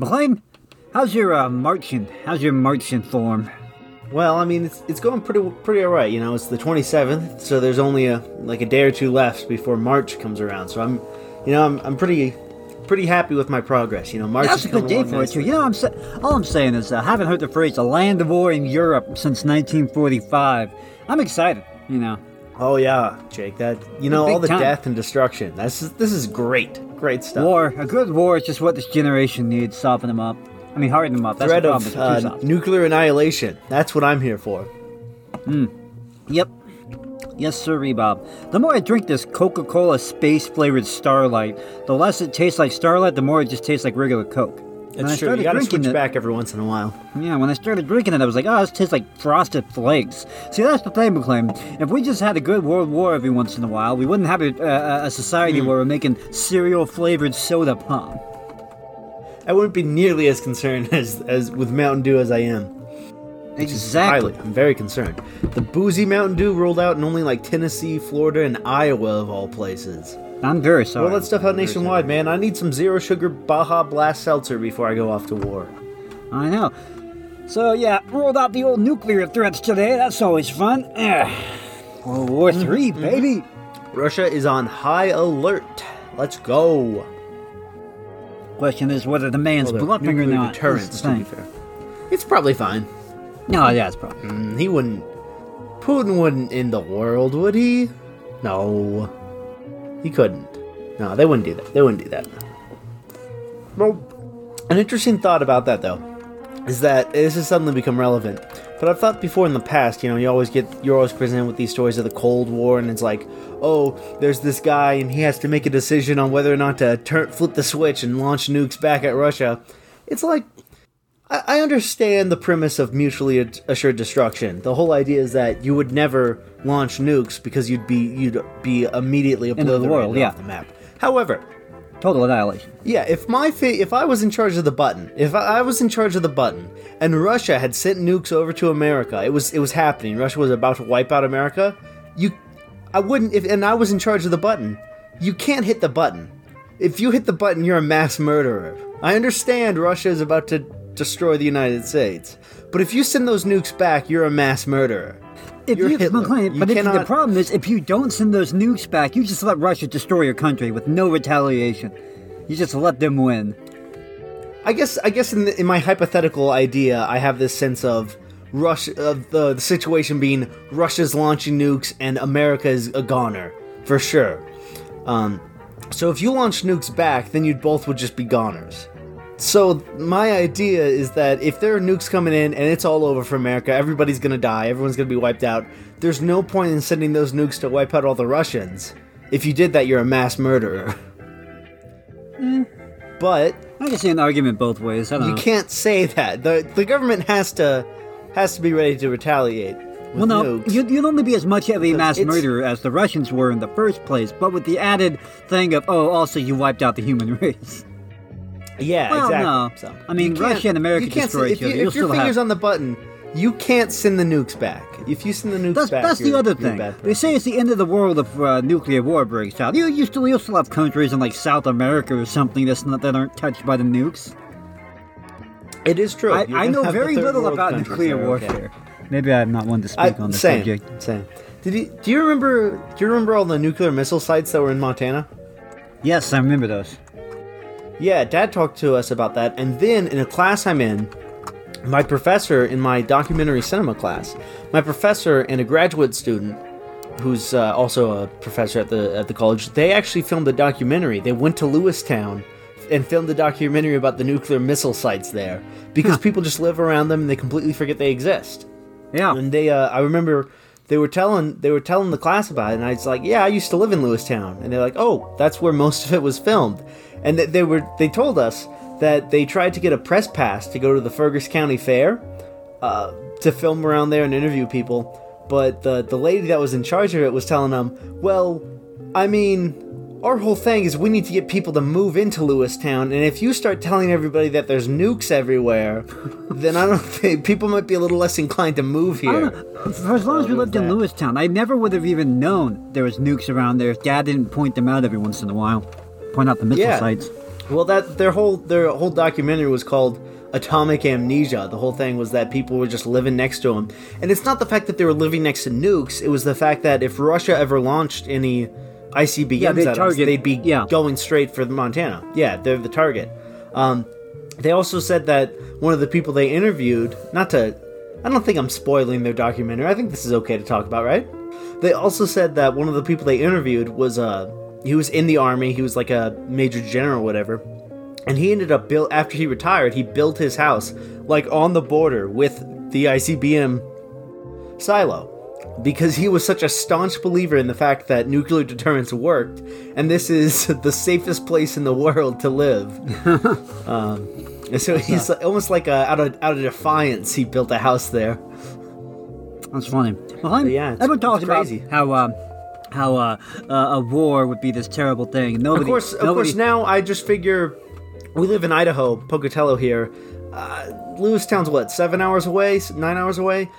McLean, how's your uh, marching? How's your marching form? Well, I mean, it's, it's going pretty pretty all right. You know, it's the 27th, so there's only a like a day or two left before March comes around. So I'm, you know, I'm, I'm pretty pretty happy with my progress. You know, March That's is a good day for it. You know, I'm sa- all I'm saying is uh, I haven't heard the phrase "a land of war in Europe" since 1945. I'm excited. You know, Oh yeah, Jake. That you know all the time. death and destruction. This is this is great, great stuff. war. A good war is just what this generation needs. Soften them up. I mean, harden them up. That's Threat the problem. of uh, nuclear annihilation. That's what I'm here for. Hmm. Yep. Yes, sir, Bob. The more I drink this Coca Cola space flavored Starlight, the less it tastes like Starlight, the more it just tastes like regular Coke. When I true. You started drinking switch it- back every once in a while. Yeah, when I started drinking it, I was like, oh, this tastes like frosted flakes. See, that's the thing, McLean. If we just had a good World War every once in a while, we wouldn't have a, a, a society hmm. where we're making cereal flavored soda pop. I wouldn't be nearly as concerned as as with Mountain Dew as I am. Exactly. I'm very concerned. The boozy Mountain Dew rolled out in only like Tennessee, Florida, and Iowa of all places. I'm very sorry. Roll that stuff out I'm nationwide, man. I need some zero sugar Baja Blast Seltzer before I go off to war. I know. So, yeah, rolled out the old nuclear threats today. That's always fun. Ugh. World War Mm-hmm, Three, baby. Russia is on high alert. Let's go. Question is whether the man's Well, the bluffing or nuclear not. Deterrence, to be fair. It's probably fine. No, yeah, it's probably. Mm, He wouldn't. Putin wouldn't end the world, would he? No. He couldn't. No, they wouldn't do that. They wouldn't do that. Well, an interesting thought about that, though, is that this has suddenly become relevant. But I've thought before in the past, you know, you always get, you're always presented with these stories of the Cold War, and it's like, oh, there's this guy, and he has to make a decision on whether or not to turn, flip the switch and launch nukes back at Russia. It's like, I I understand the premise of mutually assured destruction. The whole idea is that you would never launch nukes because you'd be you'd be immediately the obliterated world, yeah. off the map. However, Total annihilation. yeah, if my fa- if I was in charge of the button, if I I was in charge of the button, and Russia had sent nukes over to America, it was it was happening. Russia was about to wipe out America. You, I wouldn't. If and I was in charge of the button, you can't hit the button. If you hit the button, you're a mass murderer. I understand Russia is about to destroy the United States, but if you send those nukes back, you're a mass murderer. If You're you, Hitler. You but if the problem is, if you don't send those nukes back, you just let Russia destroy your country with no retaliation. You just let them win. I guess I guess in, the, in my hypothetical idea, I have this sense of Russia of the, the situation being Russia's launching nukes and America is a goner for sure. Um, so if you launch nukes back, then you both would just be goners. So my idea is that if there are nukes coming in and it's all over for America, everybody's gonna die, everyone's gonna be wiped out. There's no point in sending those nukes to wipe out all the Russians. If you did that, you're a mass murderer. Mm. But I can see an argument both ways. I don't you know. can't say that. the The government has to has to be ready to retaliate. Well, no, nukes. you'd, you'd only be as much of a mass it's- murderer as the Russians were in the first place, but with the added thing of, oh, also you wiped out the human race. Yeah, well, exactly. no. So, I mean, you can't- Russia and America you can't destroy say- each if, you, if your still fingers have- on the button, you can't send the nukes back. If you send the nukes That's, back, that's the you're- other thing. They say it's the end of the world if uh, nuclear war breaks out. You, you still you'll still have countries in like South America or something that's not, that aren't touched by the nukes. it is true. I, I know very little about nuclear that are okay. warfare. Maybe I'm not one to I, speak on the subject. same. Did you do you remember? Do you remember all the nuclear missile sites that were in Montana? Yes, I remember those. Yeah, Dad talked to us about that, and then in a class I'm in, my professor in my documentary cinema class, my professor and a graduate student, who's uh, also a professor at the at the college, they actually filmed a documentary. They went to Lewistown and filmed a documentary about the nuclear missile sites there because people just live around them and they completely forget they exist. Yeah. And they, uh, I remember they were telling they were telling the class about it, and I was like, "Yeah, I used to live in Lewistown," and they're like, "Oh, that's where most of it was filmed," and th- they were they told us that they tried to get a press pass to go to the Fergus County Fair uh, to film around there and interview people, but the the lady that was in charge of it was telling them, "Well, I mean." Our whole thing is we need to get people to move into Lewistown, and if you start telling everybody that there's nukes everywhere, then I don't think people might be a little less inclined to move here. For as long as we lived in. Lewistown, I never would have even known there was nukes around there if Dad didn't point them out every once in a while. Point out the missile Yeah. sites. Well, that their whole their whole documentary was called Atomic Amnesia. The whole thing was that people were just living next to them, and it's not the fact that they were living next to nukes. It was the fact that if Russia ever launched any ICBMs Yeah, they'd at us, they'd be yeah. going straight for Montana. Yeah, they're the target. Um, they also said that one of the people they interviewed, not to, I don't think I'm spoiling their documentary. I think this is okay to talk about, right? They also said that one of the people they interviewed was uh he was in the army. He was like a major general, or whatever. And he ended up built after he retired. He built his house like on the border with the ICBM silo because he was such a staunch believer in the fact that nuclear deterrence worked, and this is the safest place in the world to live. um, and so he's like- almost like a, out of out of defiance, he built a house there. That's funny. Well, I'm, yeah, it's- everyone talks about crazy. how uh, how uh, uh, a war would be this terrible thing. Nobody, Of course, of nobody, course. Now I just figure we live in Idaho, Pocatello here. Uh, Lewistown's what seven hours away, nine hours away.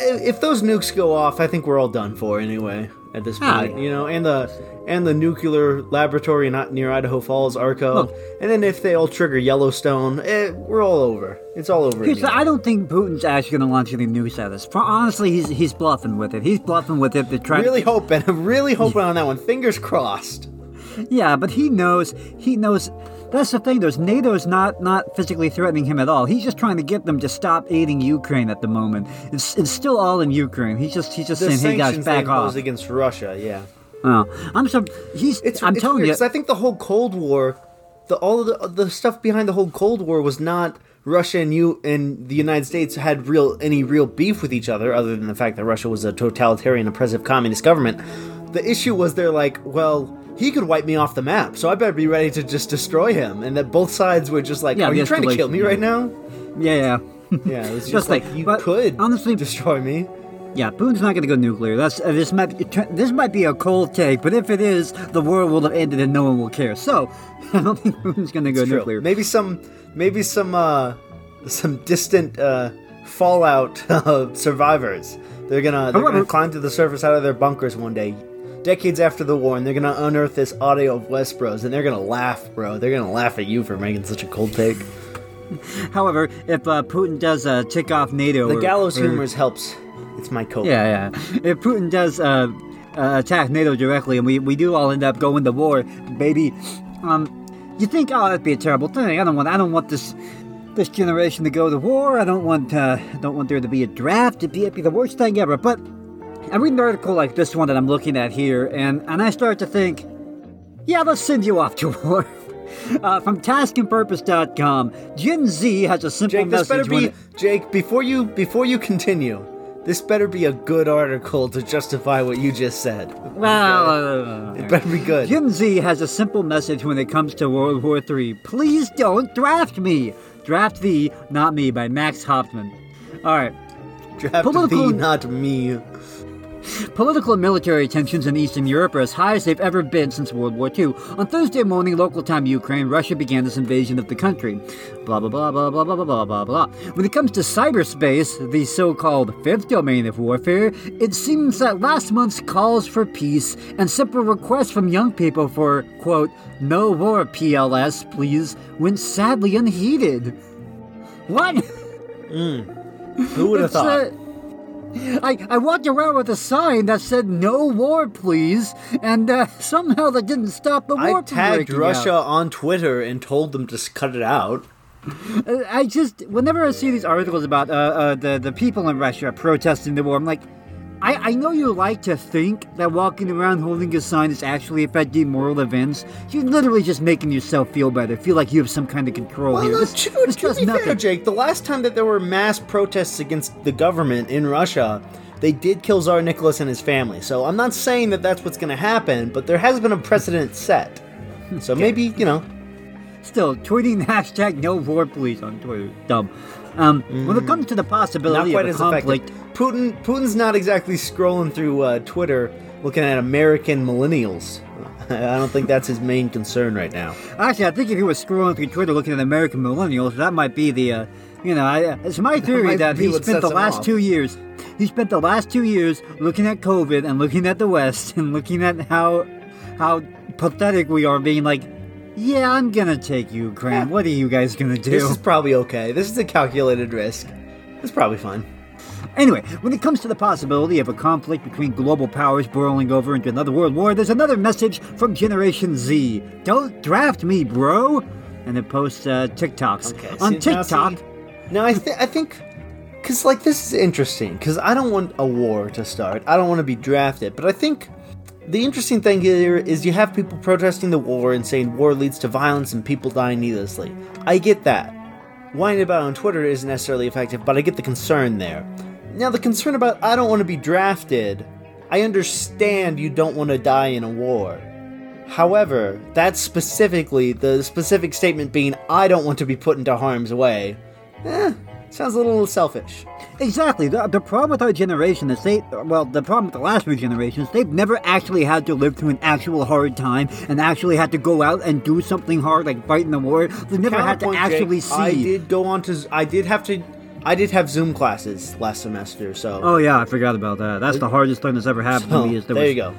If those nukes go off, I think we're all done for anyway. At this Ah, point, yeah. you know, and the and the nuclear laboratory not near Idaho Falls, Arco, Look. and then if they all trigger Yellowstone, eh, we're all over. It's all over. Here's the- I don't think Putin's actually going to launch any nukes at us. For, honestly, he's he's bluffing with it. He's bluffing with it to try. really hoping, I'm really hoping on that one. Fingers crossed. Yeah, but he knows. He knows. That's the thing. There's NATO's not not physically threatening him at all. He's just trying to get them to stop aiding Ukraine at the moment. It's it's still all in Ukraine. He's just he's just The saying, "Hey guys, back off." against Russia, yeah. Oh, I'm so he's. It's, I'm it's telling weird, you. I think the whole Cold War, the all of the the stuff behind the whole Cold War was not Russia and you and the United States had real any real beef with each other, other than the fact that Russia was a totalitarian, oppressive communist government. The issue was they're like, well, he could wipe me off the map, so I better be ready to just destroy him. And that both sides were just like, Yeah, are you trying to kill me yeah. right now? yeah, yeah. Yeah, it was just, Just like, like- you could honestly- destroy me. Yeah, Putin's not going to go nuclear. That's uh, this might be, this might be a cold take, but if it is, the world will have ended and no one will care. So, I don't think Putin's going to go nuclear. Maybe some, maybe some, uh, some distant uh, fallout uh, survivors. They're gonna, they're However- gonna climb to the surface out of their bunkers one day, decades after the war, and they're gonna unearth this audio of West Bros, and they're gonna laugh, bro. They're gonna laugh at you for making such a cold take. However, if uh, Putin does uh, tick off NATO, The or- gallows or- humors helps. It's my cope. Yeah, yeah. If Putin does uh, uh, attack NATO directly, and we, we do all end up going to war, baby, um, you think, oh, that'd be a terrible thing. I don't want I don't want this this generation to go to war. I don't want uh, don't want there to be a draft. It'd be, it'd be the worst thing ever. But I read an article like this one that I'm looking at here, and and I start to think, yeah, let's send you off to war. Uh, from taskandpurpose.com, Gen Z has a simple Jake, this better message when be it- Jake. Before you before you continue, this better be a good article to justify what you just said. well, It better be good. Gen Z has a simple message when it comes to World War III. Please don't draft me. Draft thee, not me, by Max Hoffman. All right. Draft political- thee, not me. Political and military tensions in Eastern Europe are as high as they've ever been since World War II. On Thursday morning, local time Ukraine, Russia began this invasion of the country. Blah, blah, blah, blah, blah, blah, blah, blah, blah, blah. When it comes to cyberspace, the so called fifth domain of warfare, it seems that last month's calls for peace and simple requests from young people for, quote, no war PLS, please, went sadly unheeded. What? Who would have thought? uh, I, I walked around with a sign that said "No war, please," and uh, somehow that didn't stop the war I tagged Russia out. on Twitter and told them to cut it out. I just, whenever I see these articles about uh, uh, the the people in Russia protesting the war, I'm like, I, I know you like to think that walking around holding a sign is actually affecting moral events. You're literally just making yourself feel better, feel like you have some kind of control Well, here. no, This, to, this to be nothing. fair, Jake, the last time that there were mass protests against the government in Russia, they did kill Tsar Nicholas and his family. So I'm not saying that that's what's going to happen, but there has been a precedent set. Hmm, so maybe, you know, Still, tweeting hashtag no war please on Twitter. Dumb. Um, When it comes to the possibility of a conflict, effective. Putin, Putin's not exactly scrolling through uh, Twitter looking at American millennials. I don't think that's his main concern right now. actually, I think if he was scrolling through Twitter looking at American millennials, that might be the, uh, you know, I, it's my theory might that he spent the last off. two years, he spent the last two years looking at COVID and looking at the West and looking at how, how pathetic we are, being like, Yeah, I'm gonna take you, Ukraine. What are you guys gonna do? This is probably okay. This is a calculated risk. It's probably fine. Anyway, when it comes to the possibility of a conflict between global powers boiling over into another world war, there's another message from Generation Z. Don't draft me, bro! And it posts uh, TikToks. Okay, On see, now TikTok, see- No, I, th- I think. Because, like, this is interesting. Because I don't want a war to start. I don't want to be drafted. But I think the interesting thing here is you have people protesting the war and saying war leads to violence and people dying needlessly. I get that. Whining about on Twitter isn't necessarily effective, but I get the concern there. Now, the concern about I don't want to be drafted, I understand you don't want to die in a war. However, that's specifically the specific statement being I don't want to be put into harm's way. Eh, sounds a little selfish. Exactly. The, the problem with our generation is they, well, the problem with the last few generations, they've never actually had to live through an actual hard time and actually had to go out and do something hard like fight in the war. They've never had to actually Jake, see. I did go on to. I did have to. I did have Zoom classes last semester, so. Oh yeah, I forgot about that. That's the hardest thing that's ever happened so, to oh, me. Is there, there was, you go.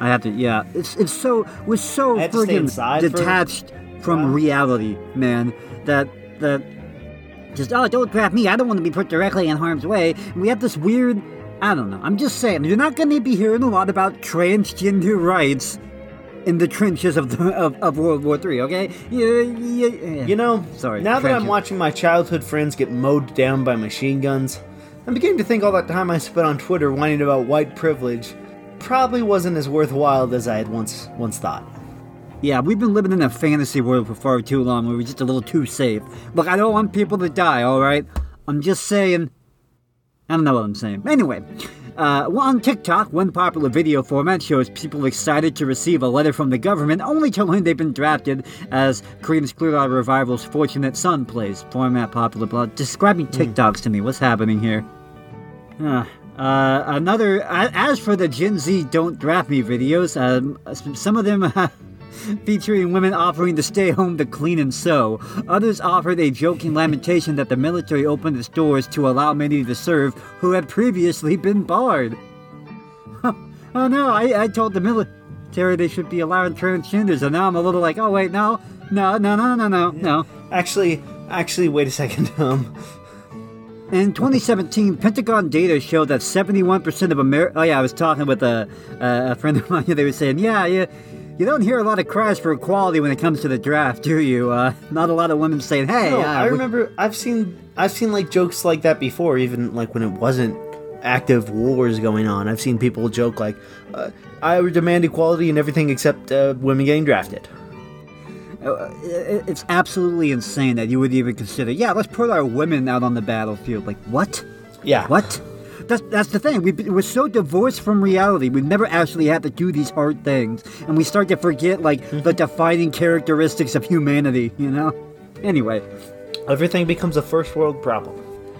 I had to. Yeah, it's it's so was so I had stay friggin' detached from reality, man. That that just oh don't draft me. I don't want to be put directly in harm's way. We have this weird. I don't know. I'm just saying you're not going to be hearing a lot about transgender rights in the trenches of the of, of World War Three. Okay. Yeah, yeah, yeah. You know, Sorry, now that I'm watching my childhood friends get mowed down by machine guns, I'm beginning to think all that time I spent on Twitter whining about white privilege probably wasn't as worthwhile as I had once once thought. Yeah, we've been living in a fantasy world for far too long where we're just a little too safe. Look, I don't want people to die, alright? I'm just saying. I don't know what I'm saying. Anyway, uh, well, on TikTok, one popular video format shows people excited to receive a letter from the government only to learn they've been drafted as Creedence Clearwater Revival's Fortunate Son plays. Format popular, blah. Describing TikToks to me. What's happening here? Uh, uh, another. As for the Gen Z "Don't Draft Me" videos, um, some of them featuring women offering to stay home to clean and sew. Others offered a joking lamentation that the military opened its doors to allow many to serve who had previously been barred. oh no! I, I told the military they should be allowing transgenders, and now I'm a little like, oh wait, no, no, no, no, no, no, no. Actually, actually, wait a second. Um, In 2017, Pentagon data showed that 71% of America. Oh, yeah, I was talking with a, a friend of mine. They were saying, yeah, yeah, you don't hear a lot of cries for equality when it comes to the draft, do you? Uh, not a lot of women saying, hey, no, uh, I remember I've seen I've seen like jokes like that before, even like when it wasn't active wars going on. I've seen people joke like, uh, "I would demand equality in everything except uh, women getting drafted." it's absolutely insane that you would even consider, yeah, let's put our women out on the battlefield. Like, what? Yeah. What? That's, that's the thing. We've, we're so divorced from reality. We've never actually had to do these hard things. And we start to forget, like, Mm-hmm. the defining characteristics of humanity, you know? Anyway, Everything becomes a first world problem.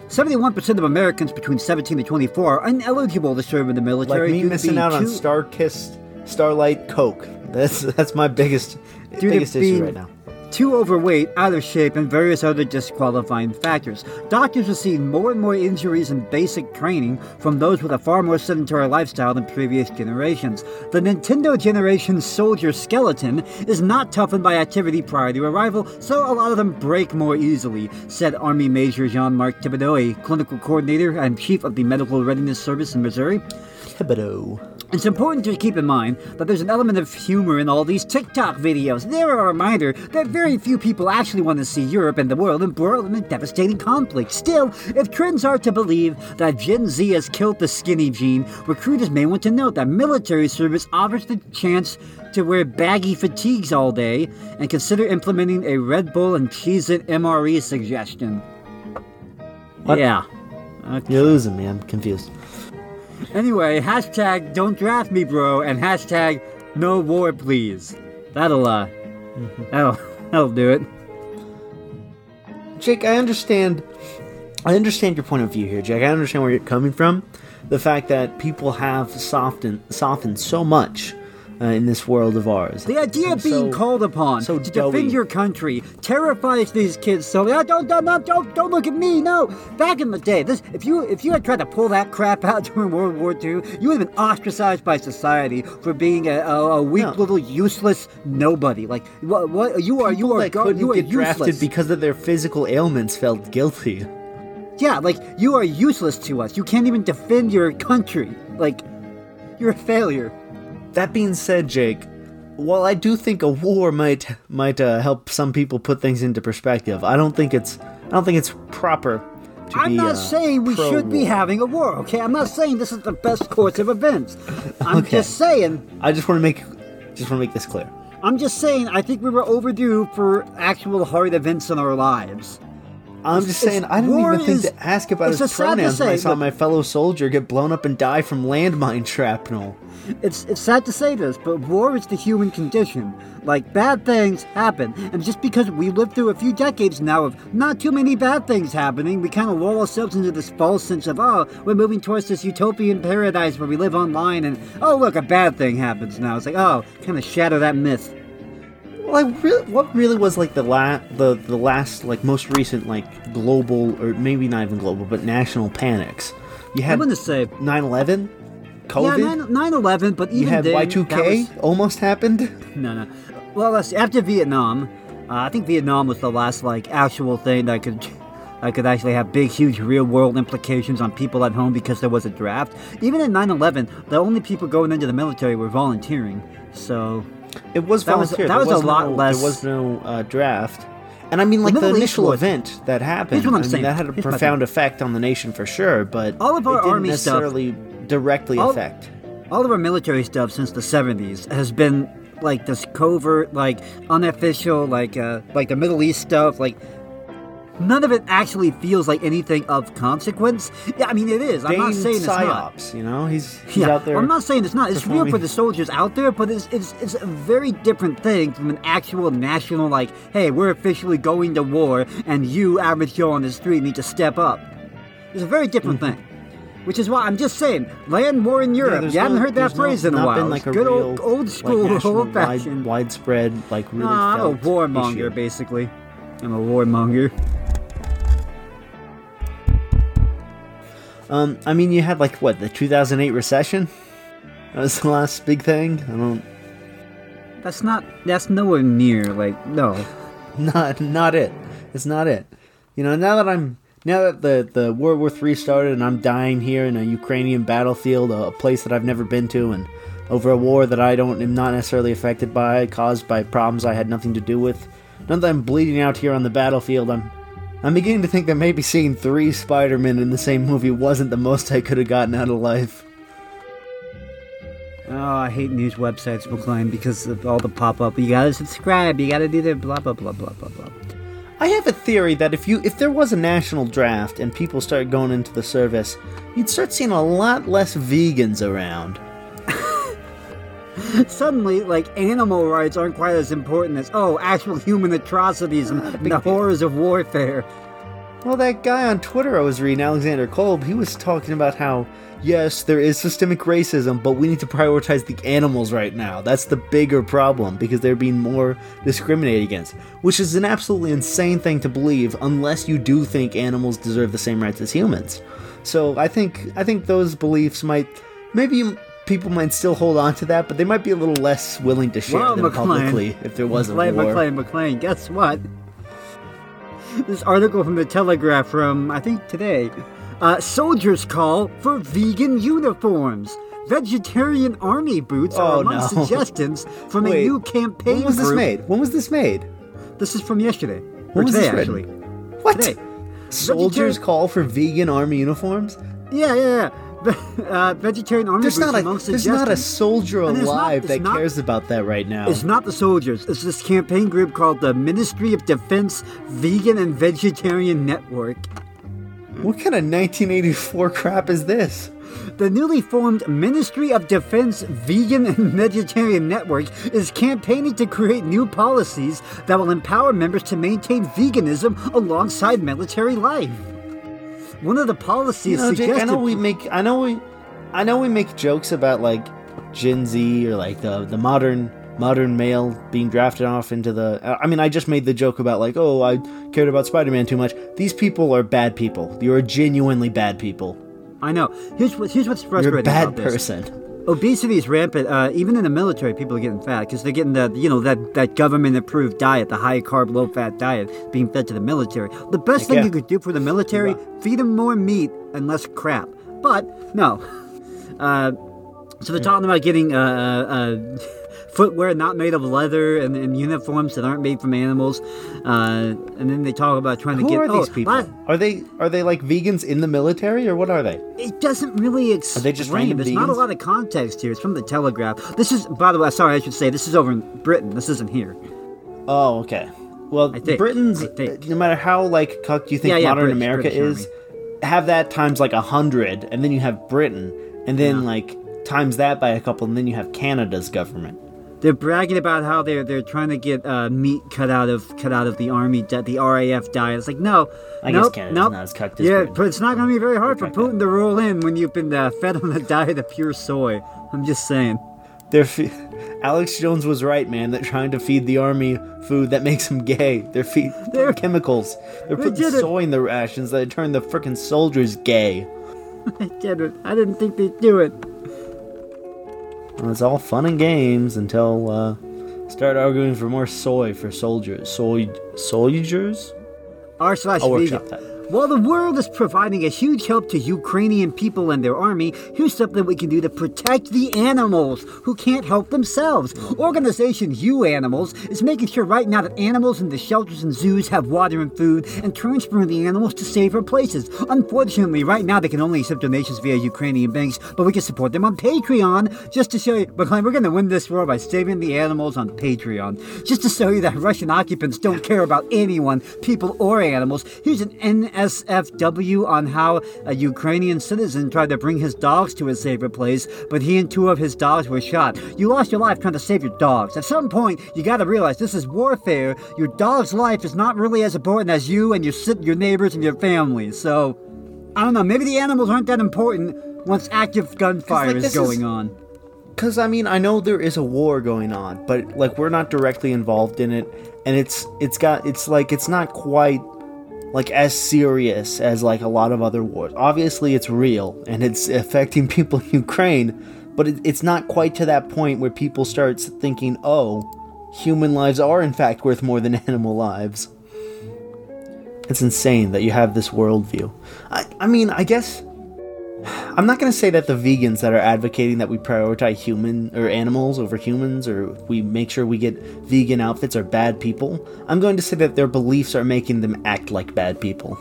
71% of Americans between 17 and 24 are ineligible to serve in the military. Like me missing out on too- Star Kissed Starlight Coke. That's that's my biggest Due to biggest issue right now. Too overweight, out of shape, and various other disqualifying factors. Doctors seeing more and more injuries in basic training from those with a far more sedentary lifestyle than previous generations. The Nintendo generation soldier skeleton is not toughened by activity prior to arrival, so a lot of them break more easily, said Army Major Jean Marc Thibodeau, clinical coordinator and chief of the Medical Readiness Service in Missouri. Thibodeau. It's important to keep in mind that there's an element of humor in all these TikTok videos. They're a reminder that very few people actually want to see Europe and the world embroiled in a devastating conflict. Still, if trends are to believe that Gen Z has killed the skinny gene, recruiters may want to note that military service offers the chance to wear baggy fatigues all day and consider implementing a Red Bull and Cheez It MRE suggestion. What? Yeah. Okay. You're losing me. I'm confused. Anyway, hashtag don't draft me, bro, and hashtag no war, please. That'll, uh, that'll, that'll do it. Jake, I understand. I understand your point of view here, Jake. I understand where you're coming from. The fact that people have softened softened so much uh, in this world of ours. The idea of being So- called upon so to doughy. defend your country terrifies these kids. So don't, don't, don't, don't, look at me. No, back in the day, this if you if you had tried to pull that crap out during World War II, you would have been ostracized by society for being a, a, a weak No. little useless nobody. Like what? What you are? You are. that go, you are get drafted because of their physical ailments felt guilty. yeah, like you are useless to us. You can't even defend your country. Like you're a failure. That being said, Jake, while I do think a war might might uh, help some people put things into perspective, I don't think it's I don't think it's proper. To I'm be, not uh, saying we should be having a war, okay? I'm not saying this is the best course of events. I'm Okay. just saying, I just want to make just want to make this clear. I'm just saying, I think we were overdue for actual hard events in our lives. I'm just saying I didn't even think is- to ask about his a sad to pronouns when I saw my fellow soldier get blown up and die from landmine shrapnel. It's it's sad to say this, but war is the human condition. Like bad things happen, and just because we lived through a few decades now of not too many bad things happening, we kind of lull ourselves into this false sense of oh, we're moving towards this utopian paradise where we live online, and oh look, a bad thing happens now. It's like oh, kind of shatter that myth. Well, like, really, what really was like the la- the the last like most recent like global or maybe not even global but national panics? You had I'm gonna say 9/11, COVID. yeah, 9 9 11, but even you had then, Y2K was- almost happened. No, no. Well, let's see. After Vietnam, uh, I think Vietnam was the last like actual thing that could, that could actually have big, huge, real world implications on people at home because there was a draft. Even in 9/11, the only people going into the military were volunteering. So It was That was- that There was a lot no, less- There was no uh, draft. And I mean, like the, East initial was- event that happened, Here's what I'm I mean, saying. that had a Here's profound effect on the nation for sure. But All of our it didn't army stuff- necessarily directly All- affect. all of our military stuff since the 70s has been like this covert, like unofficial, like uh, like the Middle East stuff, like. None of it actually feels like anything of consequence. Yeah, I mean it is. I'm not saying it's not. psyops, you know, he's he's yeah, out there. I'm not saying it's not. It's real for the soldiers out there, but it's, it's it's a very different thing from an actual national like, hey, we're officially going to war, and you, average Joe on the street, need to step up. It's a very different Mm-hmm. thing. Which is why I'm just saying, land war in Europe. there's you haven't heard that there's no- phrase in a while. Been like a Good real, old, old school, national, old wide, fashioned. widespread, like really. Nah, I'm a warmonger, issue. basically. I'm a warmonger. Um, I mean, you had like what the 2008 recession. That was the last big thing. I don't. That's not. That's nowhere near. Like no. Not not it. It's not it. You know, now that I'm now that the the World War Three started and I'm dying here in a Ukrainian battlefield, a place that I've never been to, and over a war that I don't am not necessarily affected by, caused by problems I had nothing to do with. Now that I'm bleeding out here on the battlefield, I'm I'm beginning to think that maybe seeing three Spider-Men in the same movie wasn't the most I could have gotten out of life. Oh, I hate news websites, McLean, because of all the pop up. You gotta subscribe. You gotta do the blah blah blah blah blah blah. I have a theory that if you if there was a national draft and people started going into the service, you'd start seeing a lot less vegans around. Suddenly, like animal rights aren't quite as important as oh, actual human atrocities and the deal. horrors of warfare. Well, that guy on Twitter I was reading, Alexander Kolb, he was talking about how yes, there is systemic racism, but we need to prioritize the animals right now. That's the bigger problem because they're being more discriminated against, which is an absolutely insane thing to believe unless you do think animals deserve the same rights as humans. So I think I think those beliefs might maybe people might still hold on to that, but they might be a little less willing to share Well, them McLean, publicly if there was a McLean, war. McLean, McLean. Guess what? This article from the Telegraph from I think today. Uh, soldiers call for vegan uniforms. Vegetarian army boots are Oh, among no. suggestions from Wait, a new campaign When was this group. made? When was this made? This is from yesterday. Or When was today, this actually. What? Today. Soldiers Vegetarian- call for vegan army uniforms? Yeah, yeah, yeah. Uh, vegetarian army There's not a among there's not a soldier it's not- alive that not- cares about that right now. It's not the soldiers. It's this campaign group called the Ministry of Defense Vegan and Vegetarian Network. What kind of 1984 crap is this? The newly formed Ministry of Defense Vegan and Vegetarian Network is campaigning to create new policies that will empower members to maintain veganism alongside military life. One of the policies know, Jake, I know we make I know we I know we make jokes about like Gen Z or like the the modern modern male being drafted off into the. I mean, I just made the joke about like, oh, I cared about Spider Man too much. These people are bad people. You are genuinely bad people. I know. Here's what here's what's frustrating You're a bad about this. Obesity is rampant. Uh, even in the military, people are getting fat because they're getting that you know that that government approved diet, the high carb, low fat diet being fed to the military. The best thing yeah. you could do for the military: feed them more meat and less crap. But no. Uh, so they're talking about getting uh, uh, uh, footwear not made of leather and, and uniforms that aren't made from animals. Uh, and then they talk about trying to Who get. are these oh, people? Are they are they like vegans in the military or what are they? It doesn't really explain. Are they just random There's not a lot of context here. It's from the Telegraph. This is, by the way, sorry, I should say, this is over in Britain. This isn't here. Oh, okay. Well, think- Britain's no matter how like cucked you think Yeah, yeah, modern British- America British is, have that times like a hundred, and then you have Britain, and then like times that by a couple, and then you have Canada's government. They're bragging about how they're they're trying to get uh, meat cut out of cut out of the army di- the RAF diet. It's like no, I guess nope, Canada's nope. not as cucked as Yeah, but it's not going to be very hard for that. Putin to roll in when you've been uh, fed on a diet of pure soy. I'm just saying. They're fe- Alex Jones was right, man. They're trying to feed the army food that makes them gay. They're feed They're- chemicals. They're They putting it. soy in the rations that turn the frickin' soldiers gay. I didn't. I didn't think they'd do it. Well, it's all fun and games until uh, start arguing for more soy for soldiers. Soy soldiers. R slash vegan. While the world is providing a huge help to Ukrainian people and their army, here's something we can do to protect the animals who can't help themselves. Organization UAnimals is making sure right now that animals in the shelters and zoos have water and food and transferring the animals to safer places. Unfortunately, right now they can only accept donations via Ukrainian banks, but we can support them on Patreon just to show you. McLean, we're going to win this war by saving the animals on Patreon. Just to show you that Russian occupants don't care about anyone, people or animals. Here's an NSFW on how a Ukrainian citizen tried to bring his dogs to a safer place, but he and two of his dogs were shot. You lost your life trying to save your dogs. At some point, you gotta realize this is warfare. Your dog's life is not really as important as you and your your neighbors and your family. So, I don't know. Maybe the animals aren't that important once active gunfire like, is this is- going on. Cause I mean, I know there is a war going on, but like we're not directly involved in it, and it's it's got it's like it's not quite like as serious as like a lot of other wars. Obviously, it's real and it's affecting people in Ukraine, but it, it's not quite to that point where people start thinking, "Oh, human lives are in fact worth more than animal lives." It's insane that you have this worldview. I, I mean, I guess I'm not going to say that the vegans that are advocating that we prioritize human or animals over humans or we make sure we get vegan outfits are bad people. I'm going to say that their beliefs are making them act like bad people.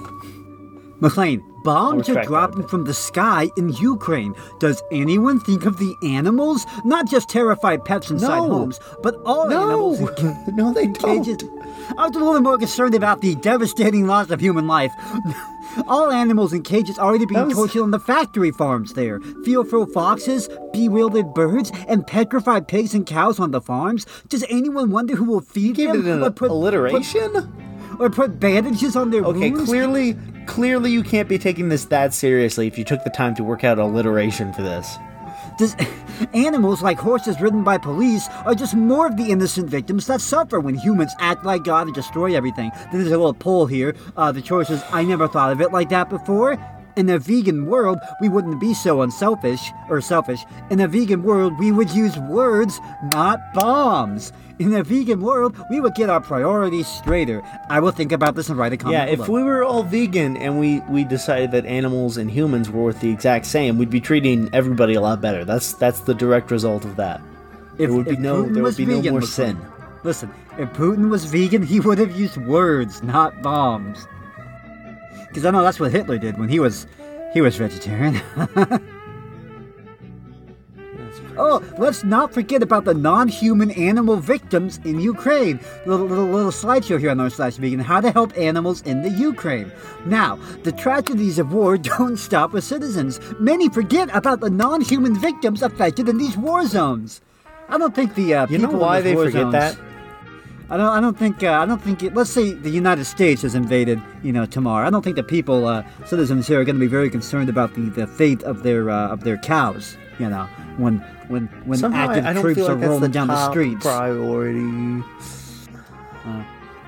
McLean, bombs are retract that a dropping from the sky in Ukraine. Does anyone think of the animals? Not just terrified pets inside No. homes, but all animals in no, they don't. I was a little more concerned about the devastating loss of human life. All animals in cages are already being was- tortured on the factory farms there. Field-filled foxes, bewildered birds, and petrified pigs and cows on the farms. Does anyone wonder who will feed Give them? it an or put, alliteration. put- or put bandages on their Okay, wounds? clearly, clearly you can't be taking this that seriously if you took the time to work out alliteration for this. Does, animals like horses ridden by police are just more of the innocent victims that suffer when humans act like God and destroy everything. There's a little poll here. Uh, the choice is I never thought of it like that before. In a vegan world, we wouldn't be so unselfish or selfish. In a vegan world, we would use words, not bombs. In a vegan world, we would get our priorities straighter. I will think about this and write a comment. Yeah, if below. we were all vegan and we we decided that animals and humans were worth the exact same, we'd be treating everybody a lot better. That's that's the direct result of that. If, there would be no Putin there would be no more McLean, sin. Listen, if Putin was vegan, he would have used words, not bombs. Because I know that's what Hitler did when he was he was vegetarian. oh, let's not forget about the non-human animal victims in Ukraine. Little little little slideshow here on our slash vegan how to help animals in the Ukraine. Now, the tragedies of war don't stop with citizens. Many forget about the non-human victims affected in these war zones. I don't think the uh, You know why they forget zones- that? I don't. I don't think. Uh, I don't think. It, let's say the United States is invaded. You know, tomorrow. I don't think the people, uh, citizens here, are going to be very concerned about the, the fate of their uh, of their cows. You know, when when when Somehow active I, I don't troops feel are like that's rolling the down the streets. priority.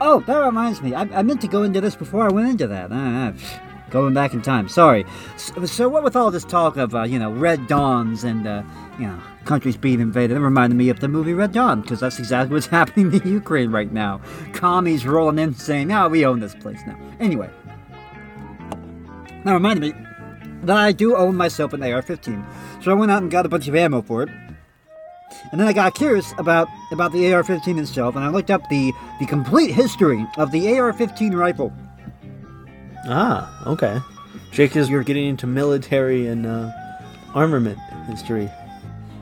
Oh, that reminds me. I, I meant to go into this before I went into that. Ah, ah, going back in time. Sorry. So, so what with all this talk of, uh, you know, Red Dawns and, uh, you know, countries being invaded, it reminded me of the movie Red Dawn, because that's exactly what's happening in Ukraine right now. Commies rolling in saying, oh, we own this place now. Anyway. That reminded me that I do own myself an AR-15. So I went out and got a bunch of ammo for it. And then I got curious about, about the AR-15 itself, and I looked up the, the complete history of the AR-15 rifle. Ah, okay. Jake is you're getting into military and uh, armament history.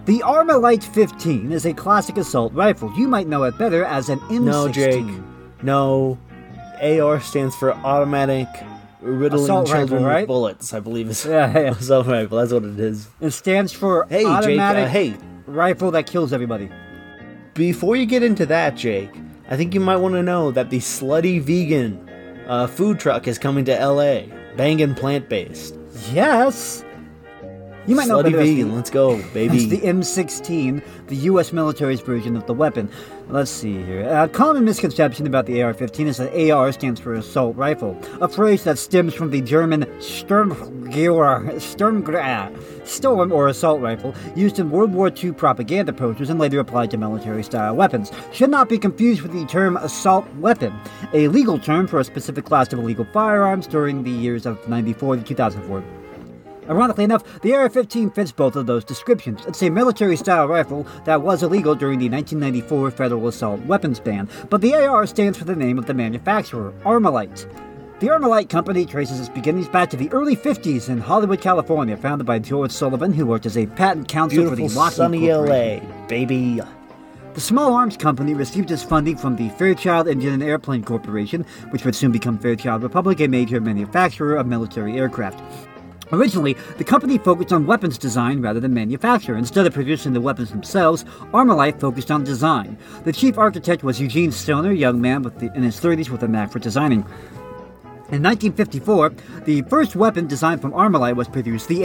The Armalite 15 is a classic assault rifle. You might know it better as an M16. No, Jake. No. AR stands for automatic riddling Assault rifle, right? with bullets. I believe is Yeah, yeah. assault rifle. That's what it is. It stands for Hey, Jake. automatic Uh, hey, rifle that kills everybody. before you get into that, Jake, I think you might want to know that the slutty vegan uh, food truck is coming to LA, banging plant based. Yes. You might know slutty better the- Let's go, baby. It's the M16, the U.S. military's version of the weapon. Let's see here. A common misconception about the AR-15 is that AR stands for assault rifle, a phrase that stems from the German Sturmgewehr, Sturmgewehr, storm or assault rifle, used in World War II propaganda posters and later applied to military-style weapons. Should not be confused with the term assault weapon, a legal term for a specific class of illegal firearms during the years of 94 to 2004. Ironically enough, the AR-15 fits both of those descriptions. It's a military-style rifle that was illegal during the 1994 federal assault weapons ban, but the AR stands for the name of the manufacturer, Armalite. The Armalite Company traces its beginnings back to the early 50s in Hollywood, California, founded by George Sullivan, who worked as a patent counsel for Beautiful the Lockheed sunny Corporation. LA, baby. The small arms company received its funding from the Fairchild Engine and Airplane Corporation, which would soon become Fairchild Republic, a major manufacturer of military aircraft. Originally, the company focused on weapons design rather than manufacture. Instead of producing the weapons themselves, Armalite focused on design. The chief architect was Eugene Stoner, a young man the, in his 30s with a knack for designing. In 1954, the first weapon designed from Armalite was produced, the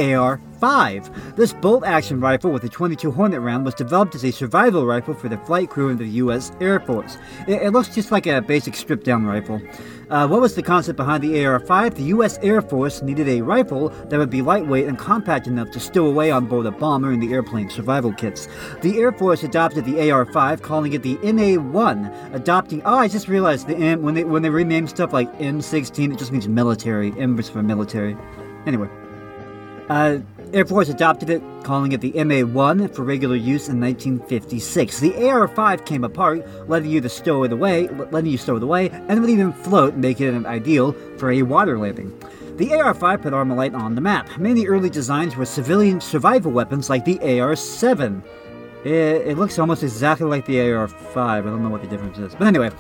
AR-5. This bolt-action rifle with a 22 Hornet round was developed as a survival rifle for the flight crew of the U.S. Air Force. It, it looks just like a basic stripped-down rifle. Uh, what was the concept behind the AR-5? The U.S. Air Force needed a rifle that would be lightweight and compact enough to stow away on board a bomber and the airplane survival kits. The Air Force adopted the AR-5, calling it the MA-1, adopting. Oh, I just realized the M when they when they rename stuff like M16, it just means military. M is for military. Anyway. Uh, Air Force adopted it, calling it the MA-1 for regular use in 1956. The AR-5 came apart, letting you to stow it away, letting you stow it away, and would even float, making it ideal for a water landing. The AR-5 put Armalite on the map. Many early designs were civilian survival weapons like the AR-7. It, it looks almost exactly like the AR-5. I don't know what the difference is, but anyway.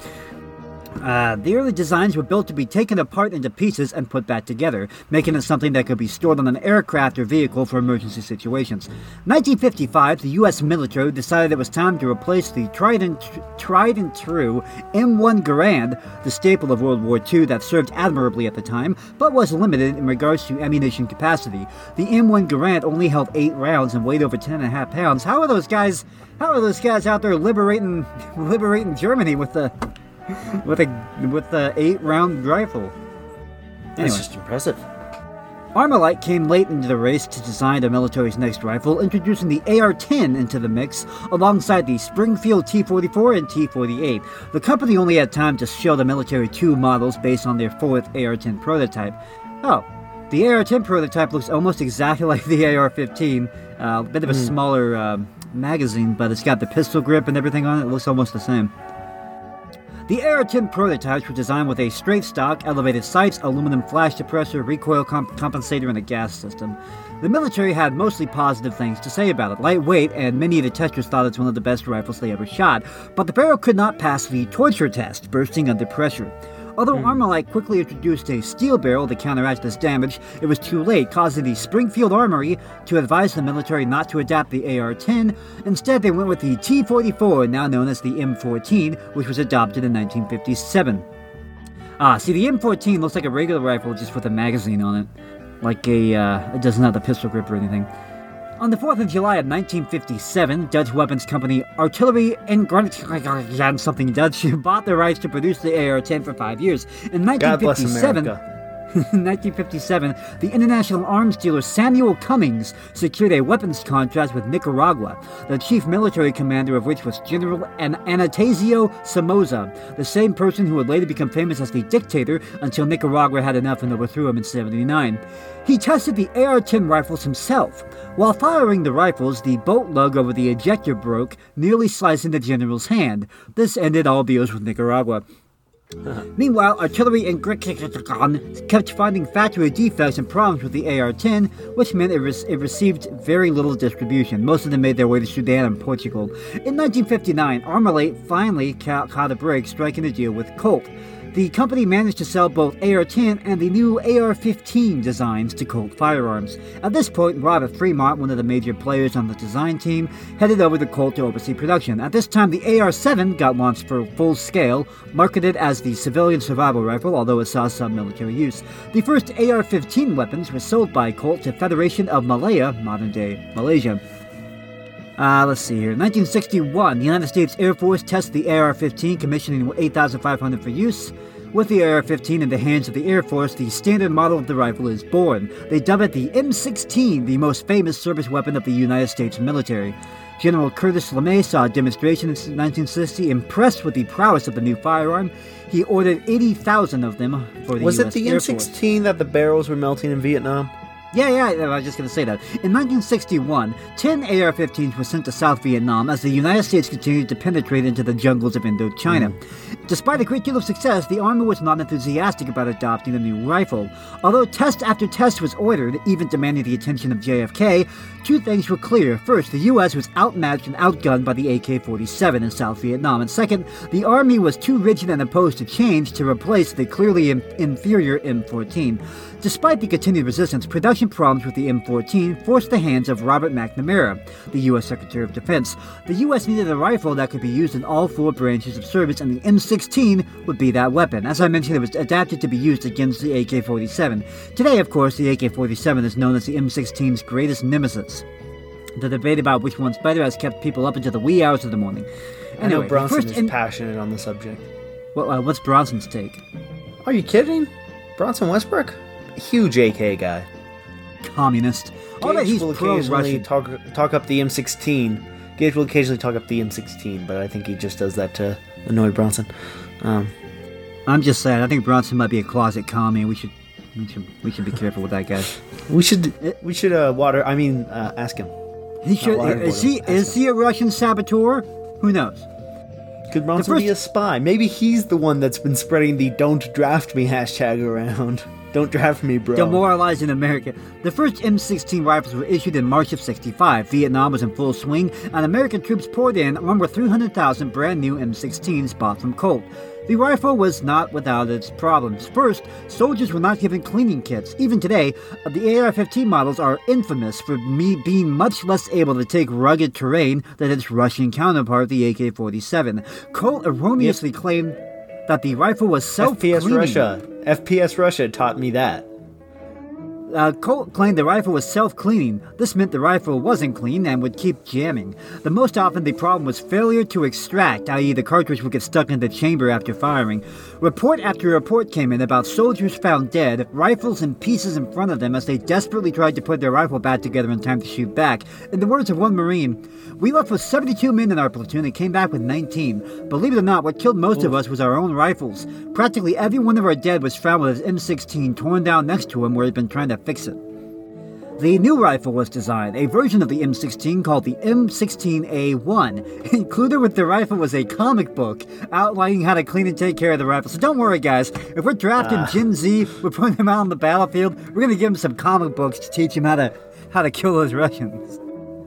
Uh, the early designs were built to be taken apart into pieces and put back together, making it something that could be stored on an aircraft or vehicle for emergency situations. 1955, the U.S. military decided it was time to replace the tried and, tr- tried and true M1 Garand, the staple of World War II that served admirably at the time, but was limited in regards to ammunition capacity. The M1 Garand only held 8 rounds and weighed over 10.5 pounds. How are those guys? How are those guys out there liberating, liberating Germany with the with a with the eight round rifle. That's just impressive. Armalite came late into the race to design the military's next rifle, introducing the AR-10 into the mix alongside the Springfield T-44 and T-48. The company only had time to show the military two models based on their fourth AR-10 prototype. Oh, the AR-10 prototype looks almost exactly like the AR-15. Uh, a bit of a smaller um, magazine, but it's got the pistol grip and everything on it. It looks almost the same. The AR-10 prototypes were designed with a straight stock, elevated sights, aluminum flash suppressor, recoil comp- compensator, and a gas system. The military had mostly positive things to say about it. Lightweight, and many of the testers thought it's one of the best rifles they ever shot. But the barrel could not pass the torture test, bursting under pressure. Although Armalite quickly introduced a steel barrel to counteract this damage, it was too late, causing the Springfield Armory to advise the military not to adapt the AR 10. Instead, they went with the T 44, now known as the M 14, which was adopted in 1957. Ah, see, the M14 looks like a regular rifle just with a magazine on it. Like a, uh, it doesn't have the pistol grip or anything. On the 4th of July of 1957, Dutch weapons company Artillery and something Dutch bought the rights to produce the AR-10 for five years. In God bless 1957, America. in 1957, the international arms dealer Samuel Cummings secured a weapons contract with Nicaragua, the chief military commander of which was General An- Anastasio Somoza, the same person who would later become famous as the dictator until Nicaragua had enough and overthrew him in 79. He tested the AR-10 rifles himself. While firing the rifles, the bolt lug over the ejector broke, nearly slicing the general's hand. This ended all deals with Nicaragua. Meanwhile, artillery in Grekikon kept finding factory defects and problems with the AR-10, which meant it, re- it received very little distribution. Most of them made their way to Sudan and Portugal. In 1959, Armalite finally ca- caught a break, striking a deal with Colt. The company managed to sell both AR-10 and the new AR-15 designs to Colt Firearms. At this point, Robert Fremont, one of the major players on the design team, headed over to Colt to oversee production. At this time, the AR-7 got launched for full scale, marketed as the civilian survival rifle, although it saw some military use. The first AR-15 weapons were sold by Colt to Federation of Malaya, modern-day Malaysia. Uh, let's see here. 1961, the United States Air Force tests the AR-15, commissioning 8,500 for use. With the AR-15 in the hands of the Air Force, the standard model of the rifle is born. They dub it the M16, the most famous service weapon of the United States military. General Curtis LeMay saw a demonstration in 1960. Impressed with the prowess of the new firearm, he ordered 80,000 of them for the Was U.S. it the Air Force. M16 that the barrels were melting in Vietnam? Yeah, yeah, I was just going to say that. In 1961, 10 AR 15s were sent to South Vietnam as the United States continued to penetrate into the jungles of Indochina. Mm. Despite a great deal of success, the Army was not enthusiastic about adopting the new rifle. Although test after test was ordered, even demanding the attention of JFK, two things were clear. First, the U.S. was outmatched and outgunned by the AK 47 in South Vietnam. And second, the Army was too rigid and opposed to change to replace the clearly in- inferior M14. Despite the continued resistance, production problems with the M14 forced the hands of Robert McNamara, the U.S. Secretary of Defense. The U.S. needed a rifle that could be used in all four branches of service, and the M16 would be that weapon. As I mentioned, it was adapted to be used against the AK 47. Today, of course, the AK 47 is known as the M16's greatest nemesis. The debate about which one's better has kept people up into the wee hours of the morning. I know Anyway, Bronson first is in- passionate on the subject. What- uh, what's Bronson's take? Are you kidding? Bronson Westbrook? Huge AK guy. Communist. That Gage he's will occasionally talk talk up the M16. Gage will occasionally talk up the M16, but I think he just does that to annoy Bronson. Um, I'm just saying. I think Bronson might be a closet commie. We should, we should, we should be careful with that guy. we should we should uh, water. I mean, uh, ask him. He should. waterboard Is he? him. Is he a Russian saboteur? Who knows? Could Bronson first- be a spy? Maybe he's the one that's been spreading the "Don't draft me" hashtag around. Don't draft me, bro. Demoralizing America. The first M16 rifles were issued in March of 65. Vietnam was in full swing, and American troops poured in, armed with 300,000 brand new M16s bought from Colt. The rifle was not without its problems. First, soldiers were not given cleaning kits. Even today, the AR-15 models are infamous for me being much less able to take rugged terrain than its Russian counterpart, the AK-47. Colt erroneously claimed that the rifle was self-cleaning. FPS Russia. FPS Russia taught me that. Uh, Colt claimed the rifle was self-cleaning. This meant the rifle wasn't clean and would keep jamming. The most often the problem was failure to extract, i.e. the cartridge would get stuck in the chamber after firing. Report after report came in about soldiers found dead, rifles in pieces in front of them as they desperately tried to put their rifle back together in time to shoot back. In the words of one Marine, we left with 72 men in our platoon and came back with 19. Believe it or not, what killed most of us was our own rifles. Practically every one of our dead was found with his M16 torn down next to him where he'd been trying to fix it. The new rifle was designed, a version of the M16 called the M16A1. Included with the rifle was a comic book outlining how to clean and take care of the rifle. So don't worry, guys. If we're drafting ah. Gen Z, we're putting them out on the battlefield, we're gonna give them some comic books to teach them how to how to kill those Russians.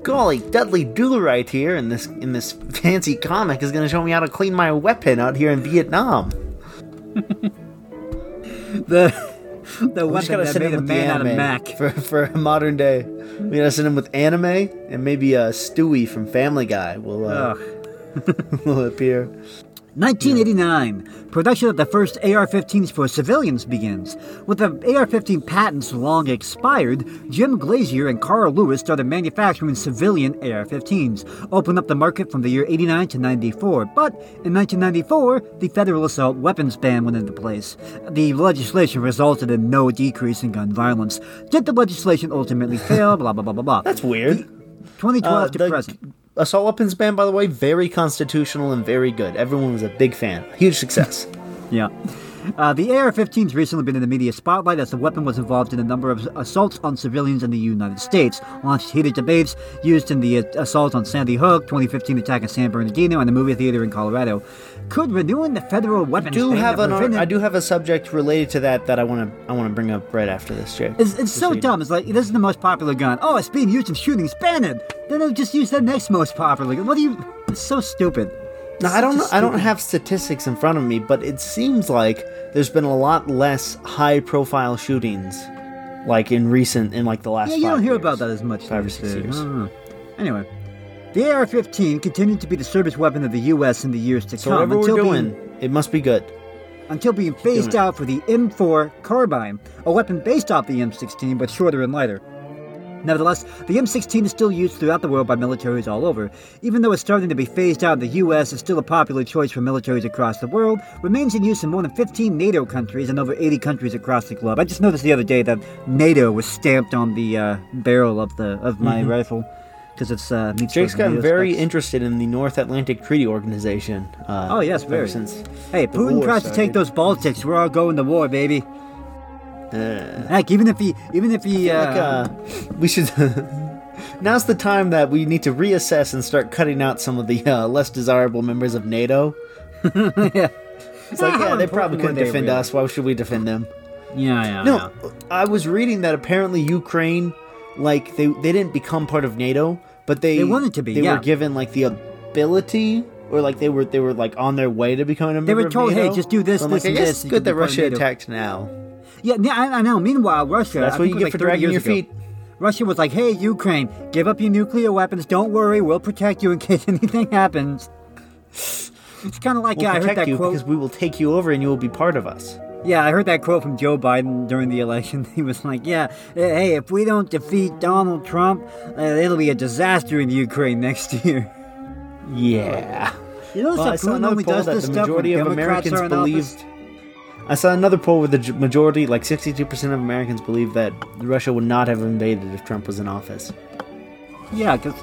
Golly, Dudley Do-Right here in this in this fancy comic is going to show me how to clean my weapon out here in Vietnam. The the We gotta send him a with man out of anime Mac. for for a modern day. We gotta send him with anime and maybe uh, Stewie from Family Guy will uh, will appear. 1989, production of the first AR 15s for civilians begins. With the AR 15 patents long expired, Jim Glazier and Carl Lewis started manufacturing civilian AR 15s, opened up the market from the year 89 to 94. But in 1994, the federal assault weapons ban went into place. The legislation resulted in no decrease in gun violence. Did the legislation ultimately fail? Blah, blah, blah, blah, blah. That's weird. 2012 Uh, to the present. Assault weapons ban, by the way, very constitutional and very good. Everyone was a big fan. Huge success. Yeah. Uh, the AR-15 has recently been in the media spotlight as the weapon was involved in a number of assaults on civilians in the United States, launched heated debates, used in the uh, assault on Sandy Hook, 2015 attack in San Bernardino, and the movie theater in Colorado. Could renewing the federal weapons I do have an I do have a subject related to that that I want to I want to bring up right after this, Jake. It's, it's so dumb. It's like this is the most popular gun. Oh, it's being used in shootings. Ban it. Then they'll just use the next most popular gun. What do you? It's so stupid. It's I don't know. I don't have statistics in front of me, but it seems like there's been a lot less high-profile shootings, like in recent in like the last. Yeah, you don't hear years. about that as much. Five or six years. I don't know. Anyway, the AR-15 continued to be the service weapon of the U.S. in the years to So come until we're being it must be good. until being phased out for the M4 carbine, a weapon based off the M16 but shorter and lighter. Nevertheless, the M16 is still used throughout the world by militaries all over. Even though it's starting to be phased out in the US, it's still a popular choice for militaries across the world, remains in use in more than 15 NATO countries and over 80 countries across the globe. I just noticed the other day that NATO was stamped on the uh, barrel of the of my rifle because it's uh, Jake's gotten very specs. interested in the North Atlantic Treaty Organization. Uh, Oh, yes, very. Since Hey, Putin tries to take those Baltics. We're all going to war, baby. Uh, Heck, even if he, even if he, uh, like, uh, we should. Now's the time that we need to reassess and start cutting out some of the uh, less desirable members of NATO. yeah, It's like, yeah, they probably couldn't defend really? us. Why should we defend them? yeah, yeah. No, I was reading that apparently Ukraine, like they they didn't become part of NATO, but they They wanted to be, They yeah. were given like the ability, or like they were they were like on their way to becoming a They member were of told. "Hey, just do this, So this, like, and I guess this, it's good that Russia attacked now. Yeah, yeah, I, I know. Meanwhile, Russia. That's what you get for like 30 dragging your ago, feet. Russia was like, "Hey, Ukraine, give up your nuclear weapons. Don't worry, we'll protect you in case anything happens." It's kind of like We'll yeah, I heard protect that you quote. because we will take you over and you will be part of us. Yeah, I heard that quote from Joe Biden during the election. He was like, "Yeah, hey, if we don't defeat Donald Trump, uh, it'll be a disaster in Ukraine next year." Yeah. You know, Well, I that saw Putin another only poll does that this the majority of Democrats Americans believed. I saw another poll where the majority, like 62% of Americans, believe that Russia would not have invaded if Trump was in office. Yeah, because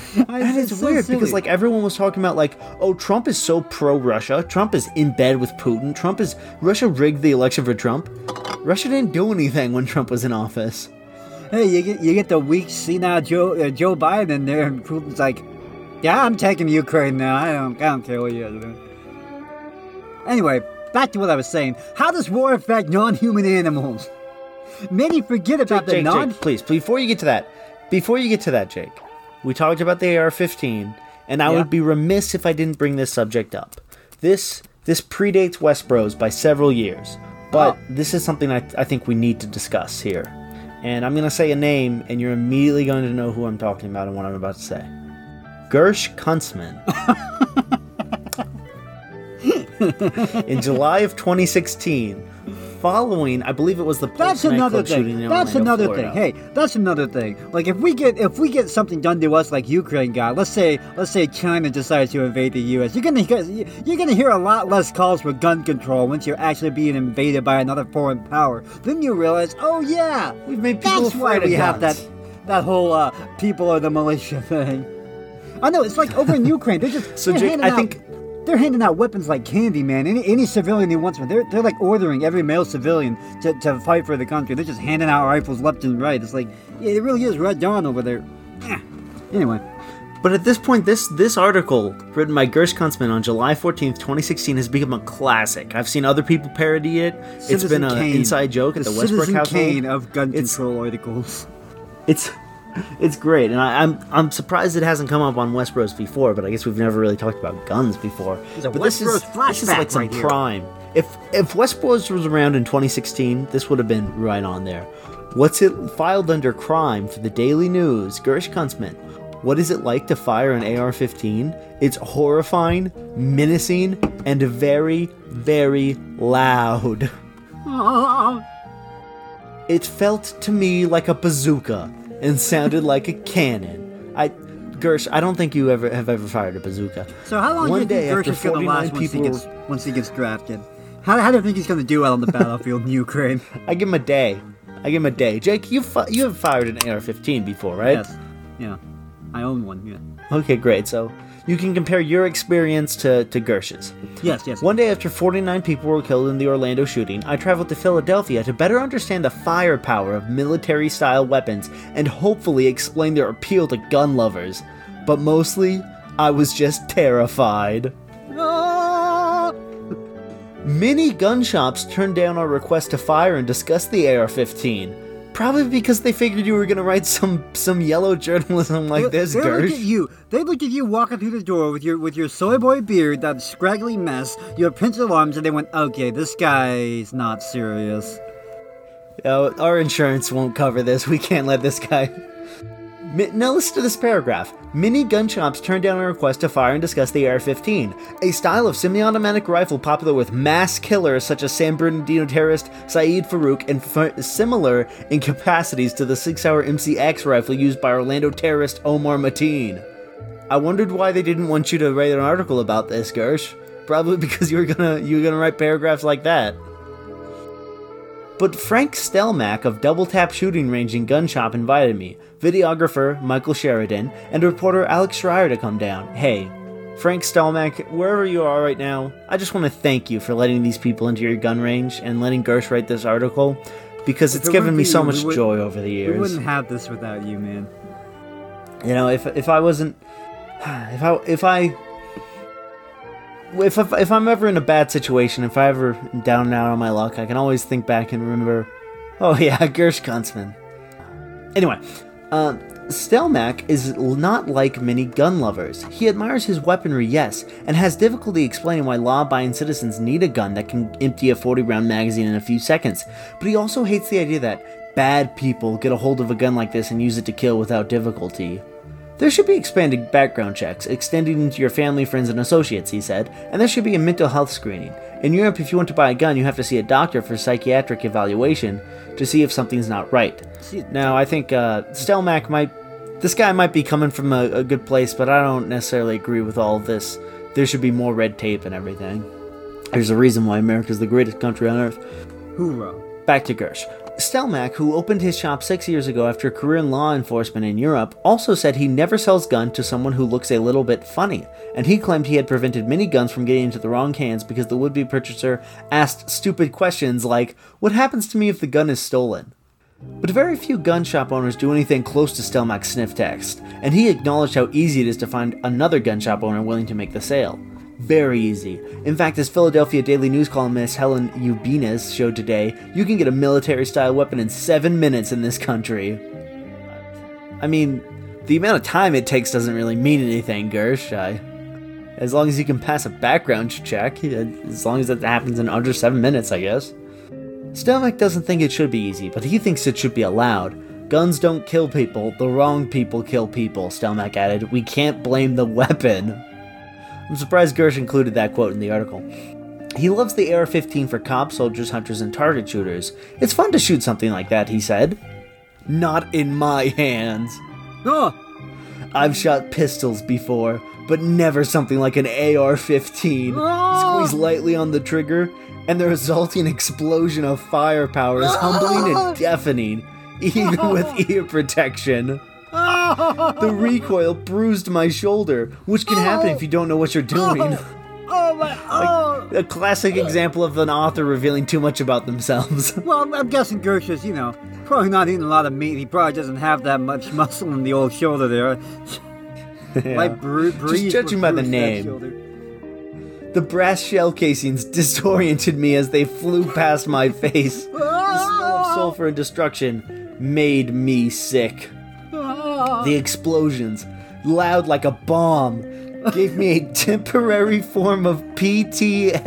And it's weird because like everyone was talking about like, oh, Trump is so pro Russia. Trump is in bed with Putin. Trump is Russia rigged the election for Trump. Russia didn't do anything when Trump was in office. hey, you get you get the weak senile Joe uh, Joe Biden in there, and Putin's like, "Yeah, I'm taking Ukraine now. I don't I don't care what you guys are doing." Anyway, back to what I was saying. How does war affect non-human animals? Many forget about Jake, the Jake, non. Jake, please, before you get to that, before you get to that, Jake, we talked about the AR-15, and I Yeah. would be remiss if I didn't bring this subject up. This this predates Westbros by several years, but Oh. this is something I, I think we need to discuss here. And I'm going to say a name, and you're immediately going to know who I'm talking about and what I'm about to say. Gersh Kuntzman. in July of 2016, following, I believe it was the That's another thing. in That's another Florida. thing. Hey, that's another thing. Like if we get if we get something done to us like Ukraine got, let's say let's say China decides to invade the U.S. You're gonna you're gonna hear a lot less calls for gun control once you're actually being invaded by another foreign power. Then you realize, oh yeah, We've made people that's why we have that guns. that whole uh, people are the militia thing. I know it's like over in Ukraine. They're just So, they're Jake, I out- think- they're handing out weapons like candy, man. Any any civilian who wants one, they're they're like ordering every male civilian to, to fight for the country. They're just handing out rifles left and right. It's like yeah, it really is Red Dawn over there. Anyway, But at this point, this this article, written by Gersh Kuntzman on July 14th, 2016, has become a classic. I've seen other people parody it. It's been an inside joke at the, Westbrook Citizen household. Kane of gun It's- control articles. It's it's great, and I, I'm I'm surprised it hasn't come up on Westbros before. But I guess we've never really talked about guns before. But this is this is like some right prime. If if Westbros was around in 2016, this would have been right on there. What's it filed under crime for the Daily News? Gersh Kuntzman. What is it like to fire an AR 15? It's horrifying, menacing, and very, very loud. It felt to me like a bazooka and sounded like a cannon. I, Gersh, I don't think you ever have ever fired a bazooka. so how long One do you think Gersh is going to last once he gets once he gets drafted? How, how do you think he's going to do out on the battlefield in Ukraine? I give him a day. I give him a day. Jake, you fi- you have fired an AR-15 before, right? Yes. Yeah. I own one. Yeah. Okay, great. So you can compare your experience to to Gersh's. Yes. Yes. One day after 49 people were killed in the Orlando shooting, I traveled to Philadelphia to better understand the firepower of military style weapons and hopefully explain their appeal to gun lovers. But mostly, I was just terrified. Ah! Many gun shops turned down our request to fire and discuss the AR-15. Probably because they figured you were gonna write some some yellow journalism like this, they look at you. They look at you walking through the door with your with your soy boy beard, that scraggly mess, your pencil arms, and they went, "Okay, this guy's not serious." Oh, our insurance won't cover this. We can't let this guy. Now listen to this paragraph. Many gun shops turned down a request to fire and discuss the AR-15, a style of semi-automatic rifle popular with mass killers such as San Bernardino terrorist Syed Farook and f- similar in capacities to the SIG Sauer MCX rifle used by Orlando terrorist Omar Mateen. I wondered why they didn't want you to write an article about this, Gersh. Probably because you were gonna you were gonna write paragraphs like that. But Frank Stelmack of Double Tap Shooting Range and Gun Shop invited me, videographer Michael Sheridan, and reporter Alex Schreier to come down. Hey, Frank Stelmack, wherever you are right now, I just want to thank you for letting these people into your gun range and letting Gersh write this article because it's it given me be so you, much joy over the years. We wouldn't have this without you, man. You know, if if I wasn't, if I if I. If, if, if I'm ever in a bad situation, if I ever down and out on my luck, I can always think back and remember, oh yeah, Gersh Kuntzman. Anyway, uh, is not like many gun lovers. He admires his weaponry, yes, and has difficulty explaining why law abiding citizens need a gun that can empty a 40 round magazine in a few seconds. But he also hates the idea that bad people get a hold of a gun like this and use it to kill without difficulty. There should be expanded background checks, extending into your family, friends, and associates, he said, and there should be a mental health screening. In Europe, if you want to buy a gun, you have to see a doctor for psychiatric evaluation to see if something's not right. Now, I think uh, Stelmack might. This guy might be coming from a, a good place, but I don't necessarily agree with all this. There should be more red tape and everything. There's a reason why America's the greatest country on earth. hoorah! Back to Gersh. Stelmack, who opened his shop six years ago after a career in law enforcement in Europe, also said he never sells gun to someone who looks a little bit funny, and he claimed he had prevented many guns from getting into the wrong hands because the would-be purchaser asked stupid questions like, "What happens to me if the gun is stolen?" But very few gun shop owners do anything close to Stelmack's sniff test, and he acknowledged how easy it is to find another gun shop owner willing to make the sale. Very easy. In fact, as Philadelphia Daily News columnist Helen Ubinas showed today, you can get a military style weapon in seven minutes in this country. I mean, the amount of time it takes doesn't really mean anything, Gersh. I, as long as you can pass a background check, as long as that happens in under seven minutes, I guess. Stelmack doesn't think it should be easy, but he thinks it should be allowed. Guns don't kill people, the wrong people kill people, Stelmack added. We can't blame the weapon. I'm surprised Gersh included that quote in the article. He loves the AR 15 for cops, soldiers, hunters, and target shooters. It's fun to shoot something like that, he said. Not in my hands. Oh, I've shot pistols before, but never something like an AR 15. Ah. Oh! Squeeze lightly on the trigger, and the resulting explosion of firepower is humbling and deafening, even with ear protection. The recoil bruised my shoulder, which can happen if you don't know what you're doing. oh my! Oh. A classic example of an author revealing too much about themselves. Well, I'm guessing Gersh's, you know, probably not eating a lot of meat. He probably doesn't have that much muscle in the old shoulder there. Like bru- breeze judging by the name. The brass shell casings disoriented me as they flew past my face. The smell of sulfur and destruction made me sick. The explosions, loud like a bomb, gave me a temporary form of PTSD.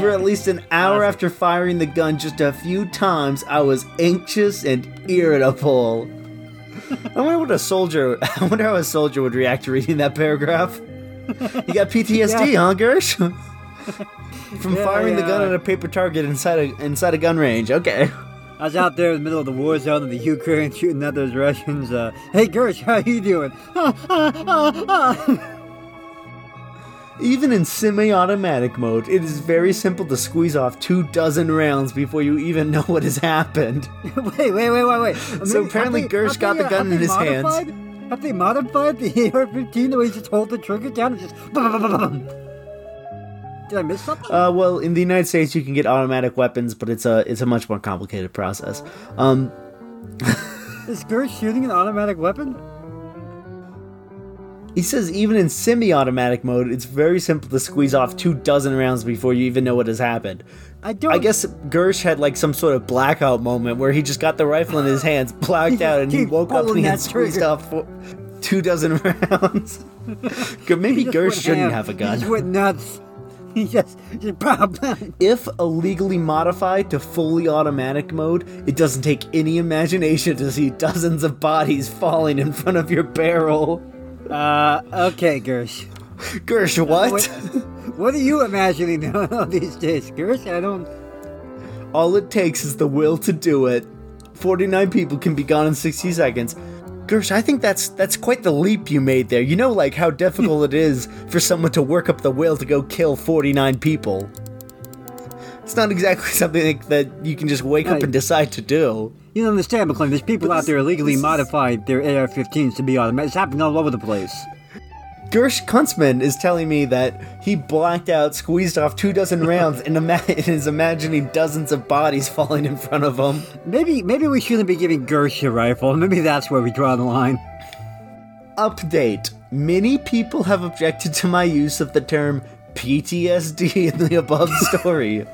For at least an hour after firing the gun just a few times, I was anxious and irritable. I wonder what a soldier. I wonder how a soldier would react to reading that paragraph. You got PTSD, Yeah. huh, Gersh? From Yeah, firing the gun at a paper target inside a inside a gun range. Okay. I was out there in the middle of the war zone in the Ukraine shooting at those Russians. Uh, hey, Gersh, how you doing? Even in semi-automatic mode, it is very simple to squeeze off two dozen rounds before you even know what has happened. wait, wait, wait, wait, wait. So apparently Gersh got the gun in his hands. hands. Have they modified the AR-15 the way you just hold the trigger down and just... Did I miss something? Uh, well, in the United States, you can get automatic weapons, but it's a it's a much more complicated process. Um, Is Gersh shooting an automatic weapon? he says even in semi-automatic mode, it's very simple to squeeze off two dozen rounds before you even know what has happened. I don't... I guess Gersh had like some sort of blackout moment where he just got the rifle in his hands, blacked out, and he woke up and he had squeezed trigger. off four, two dozen rounds. Maybe Gersh shouldn't ham. have a He gun. just went nuts. He just... just bam, bam. If illegally modified to fully automatic mode, it doesn't take any imagination to see dozens of bodies falling in front of your barrel. Uh, okay, Gersh. Gersh, what? What, what are you imagining now these days, Gersh? I don't... All it takes is the will to do it. 49 people can be gone in 60 seconds. Gersh, I think that's that's quite the leap you made there. You know like how difficult it is for someone to work up the will to go kill 49 people. It's not exactly something like that you can just wake up and decide to do. You don't understand, McLean. There's people out there illegally modifying their AR-15s to be automatic. It's happening all over the place. Gersh Kuntzman is telling me that he blacked out, squeezed off two dozen rounds, and, ima- and is imagining dozens of bodies falling in front of him. Maybe, maybe we shouldn't be giving Gersh a rifle. Maybe that's where we draw the line. Update. Many people have objected to my use of the term PTSD in the above story.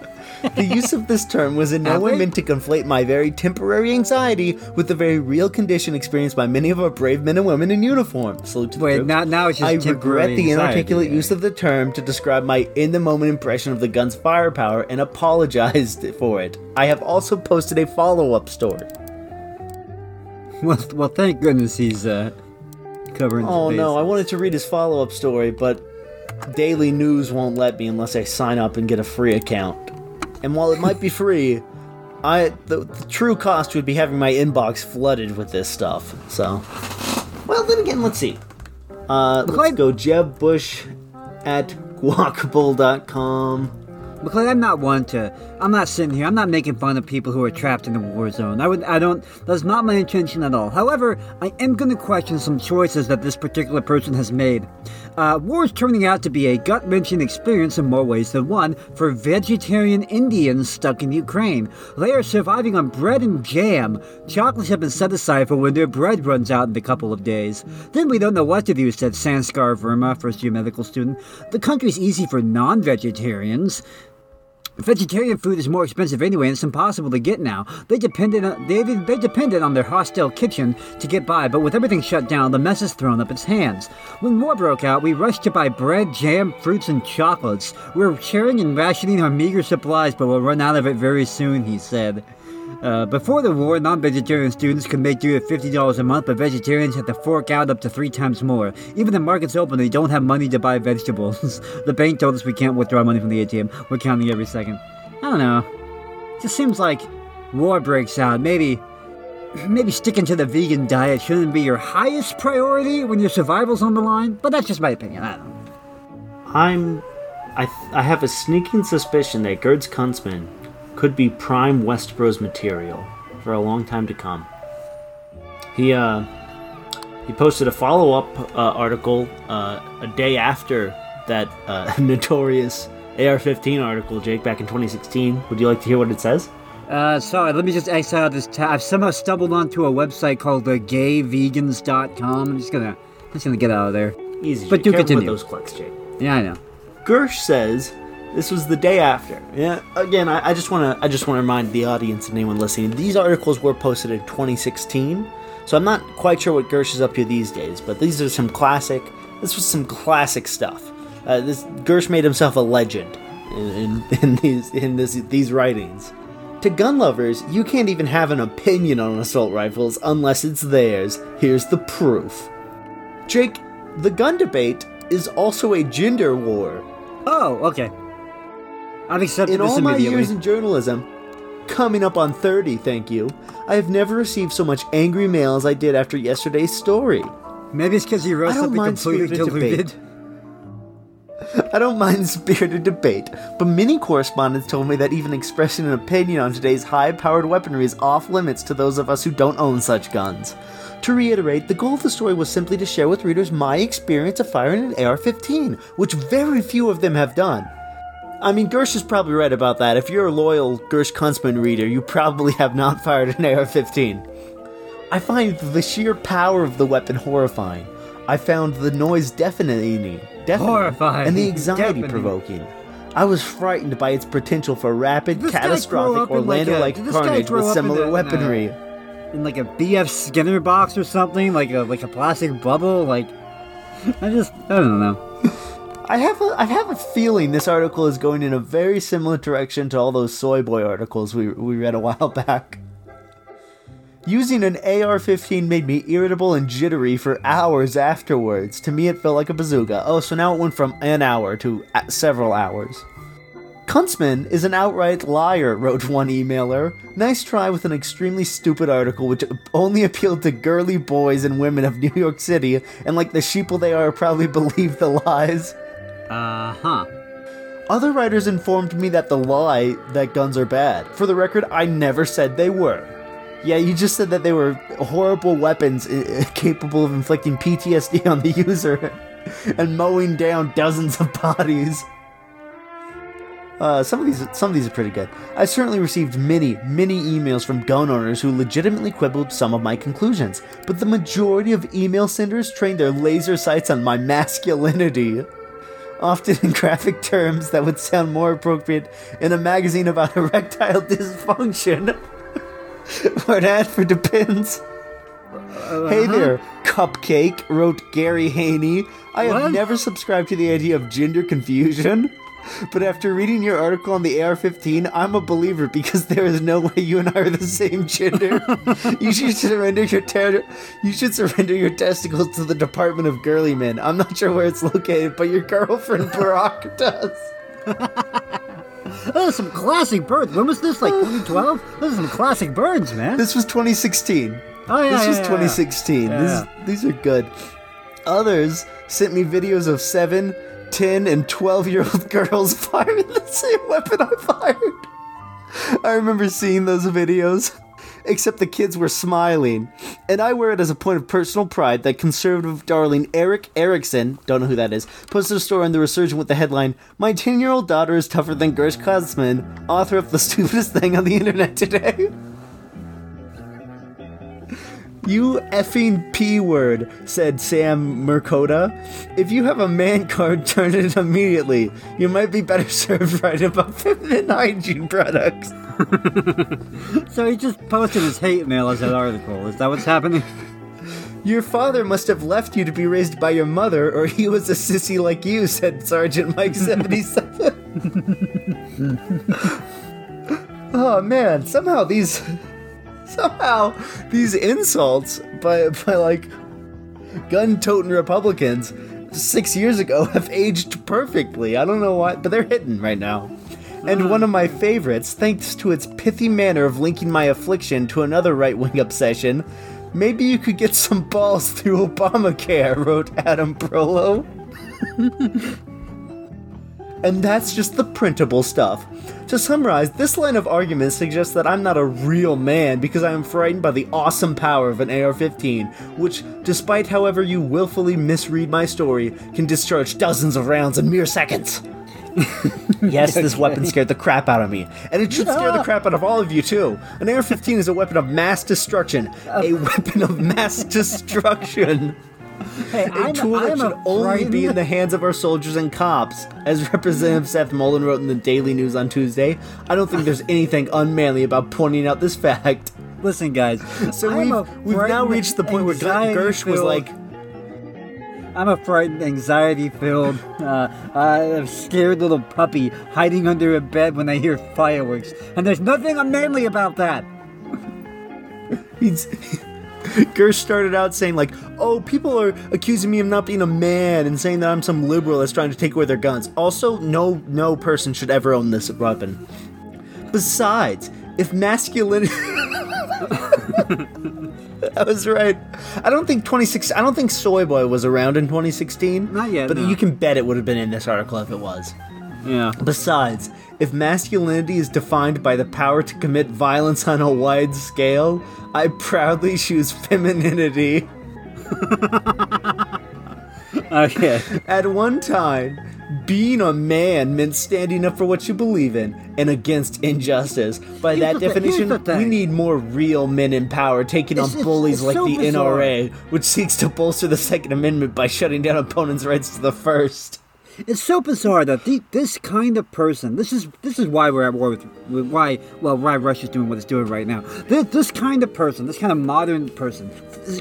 The use of this term was in no way meant to conflate my very temporary anxiety with the very real condition experienced by many of our brave men and women in uniform. Salute to the Wait, now, now it's just I regret the anxiety. inarticulate use of the term to describe my in the moment impression of the gun's firepower and apologized for it. I have also posted a follow up story. Well, well, thank goodness he's uh, covering. Oh no, I wanted to read his follow up story, but Daily News won't let me unless I sign up and get a free account. And while it might be free, I the, the true cost would be having my inbox flooded with this stuff. So, well, then again, let's see. Uh, let's go Jeb Bush at guacable.com. McLean, I'm not one to. I'm not sitting here. I'm not making fun of people who are trapped in the war zone. I would. I don't. That's not my intention at all. However, I am going to question some choices that this particular person has made. Uh, war is turning out to be a gut-wrenching experience in more ways than one for vegetarian Indians stuck in Ukraine. They are surviving on bread and jam. Chocolates have been set aside for when their bread runs out in a couple of days. Then we don't know what to do, said Sanskar Verma, first-year medical student. The country's easy for non-vegetarians. Vegetarian food is more expensive anyway, and it's impossible to get now. They depended on they they depended on their hostile kitchen to get by, but with everything shut down, the mess is thrown up its hands. When war broke out, we rushed to buy bread, jam, fruits, and chocolates. We're sharing and rationing our meager supplies, but we'll run out of it very soon, he said. Uh, before the war, non-vegetarian students could make do with fifty dollars a month, but vegetarians had to fork out up to three times more. Even the markets open, they don't have money to buy vegetables. the bank told us we can't withdraw money from the ATM. We're counting every second. I don't know. It Just seems like war breaks out. Maybe, maybe sticking to the vegan diet shouldn't be your highest priority when your survival's on the line. But that's just my opinion. I don't know. I'm. I, th- I have a sneaking suspicion that Gersh Kuntzman could be prime Westbros material for a long time to come. He uh he posted a follow up uh, article uh, a day after that uh, notorious AR-15 article, Jake, back in 2016. Would you like to hear what it says? Uh, sorry, let me just X out this tab. I've somehow stumbled onto a website called uh, gayvegans.com. I'm just gonna, I'm just gonna get out of there. Easy. But Jake. do Careful continue. with those clicks, Jake. Yeah, I know. Gersh says this was the day after. Yeah. Again, I, I just want to I just want to remind the audience and anyone listening. These articles were posted in 2016, so I'm not quite sure what Gersh is up to these days. But these are some classic. This was some classic stuff. Uh, this Gersh made himself a legend in, in, in these in this, these writings. To gun lovers, you can't even have an opinion on assault rifles unless it's theirs. Here's the proof. Jake, the gun debate is also a gender war. Oh, okay. I've accepted In all my years in journalism, coming up on 30, thank you, I have never received so much angry mail as I did after yesterday's story. Maybe it's because you wrote something completely debate. I don't mind spirited debate, but many correspondents told me that even expressing an opinion on today's high powered weaponry is off limits to those of us who don't own such guns. To reiterate, the goal of the story was simply to share with readers my experience of firing an AR 15, which very few of them have done. I mean, Gersh is probably right about that. If you're a loyal Gersh Kuntzman reader, you probably have not fired an AR 15. I find the sheer power of the weapon horrifying. I found the noise deafening, deafening Horrifying, and the anxiety deafening. provoking. I was frightened by its potential for rapid, This guy grow catastrophic, up in like a- Orlando-like did this guy carnage with up in similar a- in a- weaponry. In like a BF Skinner box or something, like a like a plastic bubble. Like, I just I don't know. I have a I have a feeling this article is going in a very similar direction to all those soy boy articles we we read a while back. Using an AR-15 made me irritable and jittery for hours afterwards. To me, it felt like a bazooka. Oh, so now it went from an hour to several hours. Kuntzman is an outright liar, wrote one emailer. Nice try with an extremely stupid article which only appealed to girly boys and women of New York City, and like the sheeple they are, probably believe the lies. Uh huh. Other writers informed me that the lie that guns are bad. For the record, I never said they were. Yeah, you just said that they were horrible weapons capable of inflicting PTSD on the user and mowing down dozens of bodies. Uh, some of these, some of these are pretty good. I certainly received many, many emails from gun owners who legitimately quibbled some of my conclusions, but the majority of email senders trained their laser sights on my masculinity often in graphic terms that would sound more appropriate in a magazine about erectile dysfunction or an ad for Depends. Uh-huh. Hey there, Cupcake, wrote Gary Haney. I have never subscribed to the idea of gender confusion. But after reading your article on the AR-15, I'm a believer because there is no way you and I are the same gender. you should surrender your ter- you should surrender your testicles to the Department of Girly Men. I'm not sure where it's located, but your girlfriend Barack does. Those are some classic birds. When was this? Like 2012? Those are some classic birds, man. This was 2016. oh yeah, this yeah, was yeah, 2016. Yeah. This, these are good. Others sent me videos of 7, 10, and 12 year old girls firing the same weapon I fired. I remember seeing those videos. Except the kids were smiling. And I wear it as a point of personal pride that conservative darling Erick Erickson, don't know who that is, posted a story on The Resurgent with the headline, My 10 year old daughter is tougher than Gersh Kosman, author of the stupidest thing on the internet today. You effing P word, said Sam Mercoda. If you have a man card, turn it immediately. You might be better served writing about feminine hygiene products. So he just posted his hate mail as an article. Is that what's happening? Your father must have left you to be raised by your mother, or he was a sissy like you, said Sergeant Mike 77. oh man, somehow these. Somehow these insults by, by like gun toting Republicans six years ago have aged perfectly. I don't know why, but they're hitting right now. And one of my favorites, thanks to its pithy manner of linking my affliction to another right wing obsession, maybe you could get some balls through Obamacare, wrote Adam Prolo. And that's just the printable stuff. To summarize, this line of argument suggests that I'm not a real man because I am frightened by the awesome power of an AR 15, which, despite however you willfully misread my story, can discharge dozens of rounds in mere seconds. yes, this weapon scared the crap out of me, and it should scare the crap out of all of you too. An AR 15 is a weapon of mass destruction. Uh. A weapon of mass destruction. Hey, A I'm, tool that I'm should a only be in the hands of our soldiers and cops. As Representative Seth Moulton wrote in the Daily News on Tuesday, I don't think there's anything unmanly about pointing out this fact. Listen, guys. So I'm we've we've now reached the point where Gersh was like, I'm a frightened, anxiety-filled, uh, uh, scared little puppy hiding under a bed when I hear fireworks, and there's nothing unmanly about that. He's Gersh started out saying like, "Oh, people are accusing me of not being a man and saying that I'm some liberal that's trying to take away their guns." Also, no no person should ever own this weapon. Besides, if masculinity I was right. I don't think 26 I don't think Soy Boy was around in 2016. Not yet, But no. you can bet it would have been in this article if it was. Yeah. Besides, if masculinity is defined by the power to commit violence on a wide scale, I proudly choose femininity. Okay. At one time, being a man meant standing up for what you believe in and against injustice. By Here's that the thi- here's definition, thing. we need more real men in power taking It's- on it's- bullies it's like so the bizarre. NRA, which seeks to bolster the Second Amendment by shutting down opponents' rights to the First. It's so bizarre that the, this kind of person. This is this is why we're at war with, why well why Russia's doing what it's doing right now. This, this kind of person, this kind of modern person,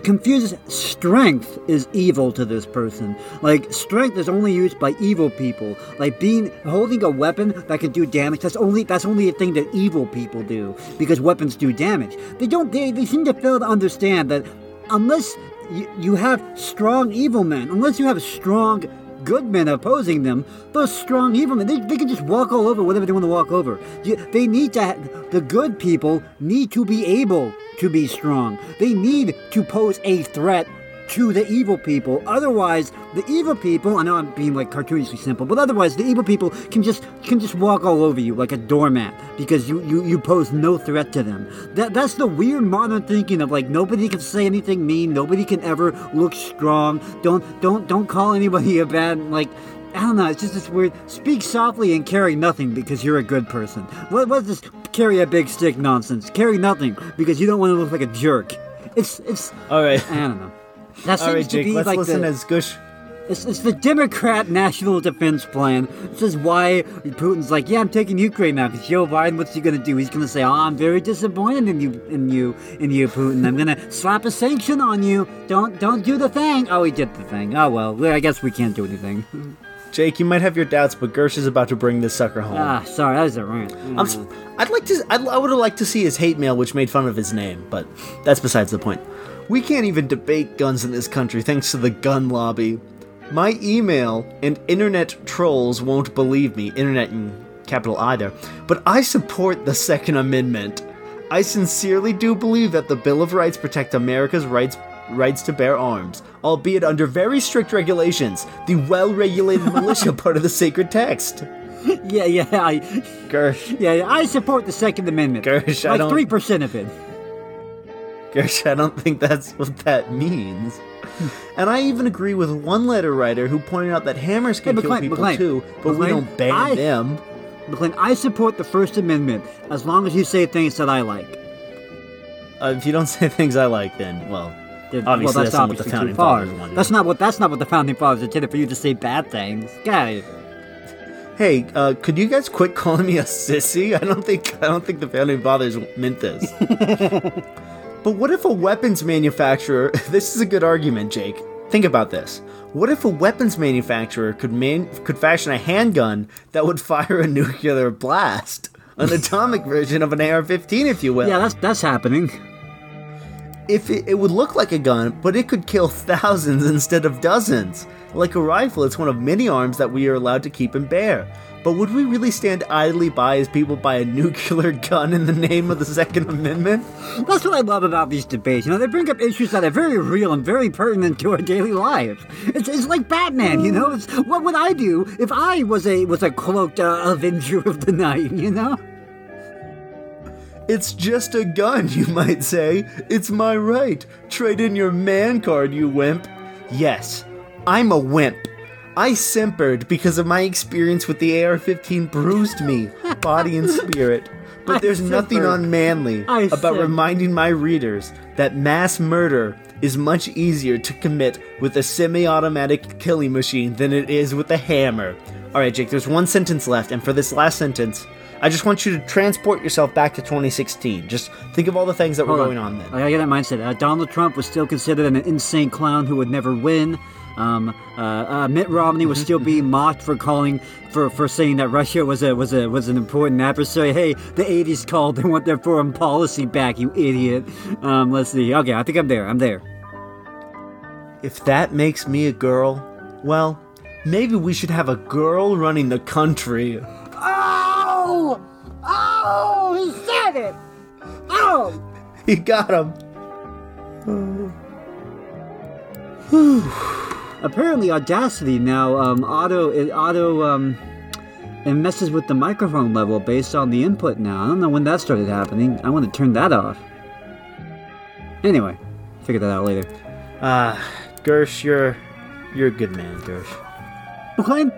confuses strength is evil to this person. Like strength is only used by evil people. Like being holding a weapon that can do damage. That's only that's only a thing that evil people do because weapons do damage. They don't. They, they seem to fail to understand that unless you, you have strong evil men, unless you have strong good men opposing them, those strong evil men, they, they can just walk all over whatever they want to walk over. They need to, ha- the good people need to be able to be strong. They need to pose a threat to the evil people. Otherwise, the evil people, I know I'm being like cartoonishly simple, but otherwise the evil people can just can just walk all over you like a doormat because you, you, you pose no threat to them. That that's the weird modern thinking of like nobody can say anything mean, nobody can ever look strong. Don't don't don't call anybody a bad like I don't know, it's just this weird speak softly and carry nothing because you're a good person. What what's this carry a big stick nonsense? Carry nothing because you don't want to look like a jerk. It's it's All right. I don't know. That seems All right, to Jake, be let's like listen the, as Gush. it's, it's the Democrat National Defense Plan. This is why Putin's like, yeah, I'm taking Ukraine now. Because Joe Biden, what's he gonna do? He's gonna say, oh, I'm very disappointed in you, in you, in you, Putin. I'm gonna slap a sanction on you. Don't, don't do the thing. Oh, he did the thing. Oh well, I guess we can't do anything. Jake, you might have your doubts, but Gersh is about to bring this sucker home. ah, sorry, that was a rant. I'm, s- I'd like to. I'd, I would have liked to see his hate mail, which made fun of his name, but that's besides the point. We can't even debate guns in this country thanks to the gun lobby. My email and internet trolls won't believe me. Internet in capital either. But I support the Second Amendment. I sincerely do believe that the Bill of Rights protect America's rights rights to bear arms, albeit under very strict regulations. The well-regulated militia part of the sacred text. yeah, yeah, I, Gersh. yeah, I support the Second Amendment. Gersh, I like don't- three percent of it. Gersh, I don't think that's what that means. And I even agree with one letter writer who pointed out that hammers can Hey, kill people too, but we don't ban I- them. McLean, I support the First Amendment as long as you say things that I like. Uh, if you don't say things I like, then well, Then- obviously well, that's, not what the founding fathers wanted. That's not what that's not what the founding fathers intended for you to say bad things. Guy, Hey, uh, could you guys quit calling me a sissy? I don't think I don't think the founding fathers meant this. but what if a weapons manufacturer? This is a good argument, Jake. Think about this. What if a weapons manufacturer could man could fashion a handgun that would fire a nuclear blast, an atomic version of an AR-15, if you will? yeah, that's that's happening. if it, it would look like a gun, but it could kill thousands instead of dozens. Like a rifle, it's one of many arms that we are allowed to keep and bear. But would we really stand idly by as people buy a nuclear gun in the name of the Second Amendment? That's what I love about these debates. You know, they bring up issues that are very real and very pertinent to our daily lives. It's, it's like Batman. You know, it's what would I do if I was a was a cloaked uh, Avenger of the Night? You know. It's just a gun, you might say. It's my right. Trade in your man card, you wimp. Yes, I'm a wimp. I simpered because of my experience with the AR 15 bruised me, body and spirit. But there's nothing unmanly about reminding my readers that mass murder is much easier to commit with a semi automatic killing machine than it is with a hammer. Alright, Jake, there's one sentence left, and for this last sentence, I just want you to transport yourself back to 2016. Just think of all the things that were Hold going on then. I get that mindset. Uh, Donald Trump was still considered an insane clown who would never win. Um, uh, uh, Mitt Romney was still being mocked for calling for, for saying that Russia was a was a was an important adversary. Hey, the '80s called. They want their foreign policy back. You idiot. Um, let's see. Okay, I think I'm there. I'm there. If that makes me a girl, well, maybe we should have a girl running the country. Oh! Oh! He said it! Oh! He got him. Apparently, Audacity now um, auto it auto um, it messes with the microphone level based on the input now. I don't know when that started happening. I want to turn that off. Anyway, figure that out later. Ah, Gersh, you're you're a good man, Gersh. McLean,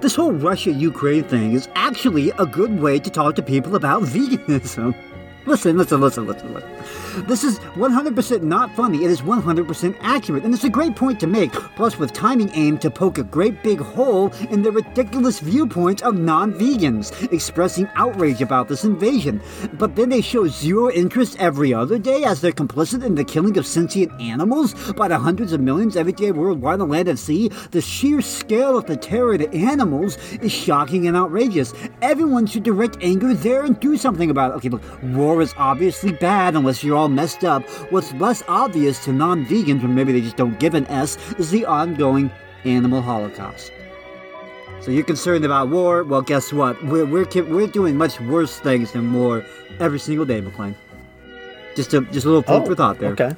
this whole Russia Ukraine thing is actually a good way to talk to people about veganism. Listen, listen, listen, listen, listen. This is 100% not funny. It is 100% accurate, and it's a great point to make. Plus, with timing aimed to poke a great big hole in the ridiculous viewpoints of non-vegans expressing outrage about this invasion. But then they show zero interest every other day as they're complicit in the killing of sentient animals by the hundreds of millions every day worldwide on land and sea. The sheer scale of the terror to animals is shocking and outrageous. Everyone should direct anger there and do something about it. Okay, look, war is obviously bad unless you're all messed up. What's less obvious to non vegans, or maybe they just don't give an S, is the ongoing animal holocaust. So you're concerned about war? Well, guess what? We're, we're, we're doing much worse things than war every single day, McLean. Just a, just a little food for thought there. Okay.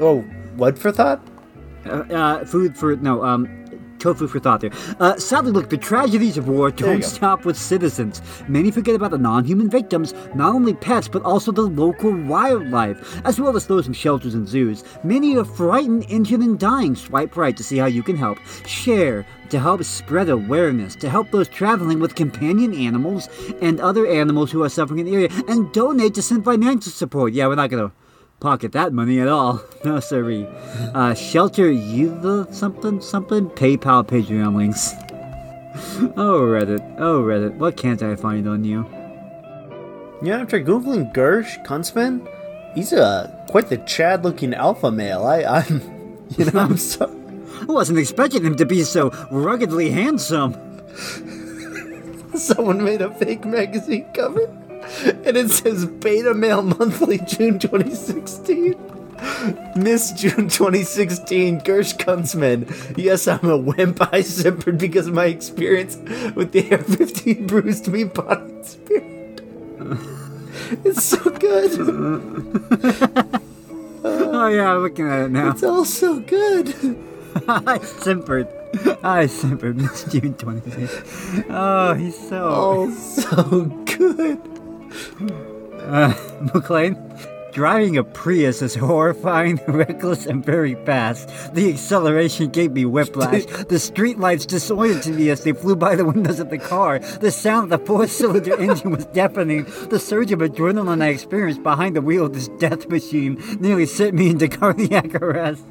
Oh, what for thought? Uh, uh, food for no um tofu for thought there. Uh, sadly, look, the tragedies of war don't stop with citizens. Many forget about the non-human victims, not only pets but also the local wildlife, as well as those in shelters and zoos. Many are frightened, injured, and dying. Swipe right to see how you can help. Share to help spread awareness, to help those traveling with companion animals and other animals who are suffering in the area, and donate to send financial support. Yeah, we're not gonna pocket that money at all. No, sorry. Uh, shelter you the something something PayPal Patreon links. Oh Reddit, oh Reddit, what can't I find on you? Yeah, after googling Gersh Kuntzman, he's a quite the Chad-looking alpha male. I, I'm, you know, I'm so. I wasn't expecting him to be so ruggedly handsome. Someone made a fake magazine cover, and it says Beta Male Monthly, June 2016. Miss June 2016, Gersh Kuntzman. Yes, I'm a wimp. I simpered because of my experience with the AR-15 bruised me body spirit. It's so good. Oh yeah, I'm looking at it now. It's all so good. I simpered. I simpered Miss June 2016. Oh, he's so. All so good. Uh, McLean, driving a Prius is horrifying, reckless, and very fast. The acceleration gave me whiplash. the streetlights disoriented me as they flew by the windows of the car. The sound of the four-cylinder engine was deafening. The surge of adrenaline I experienced behind the wheel of this death machine nearly sent me into cardiac arrest.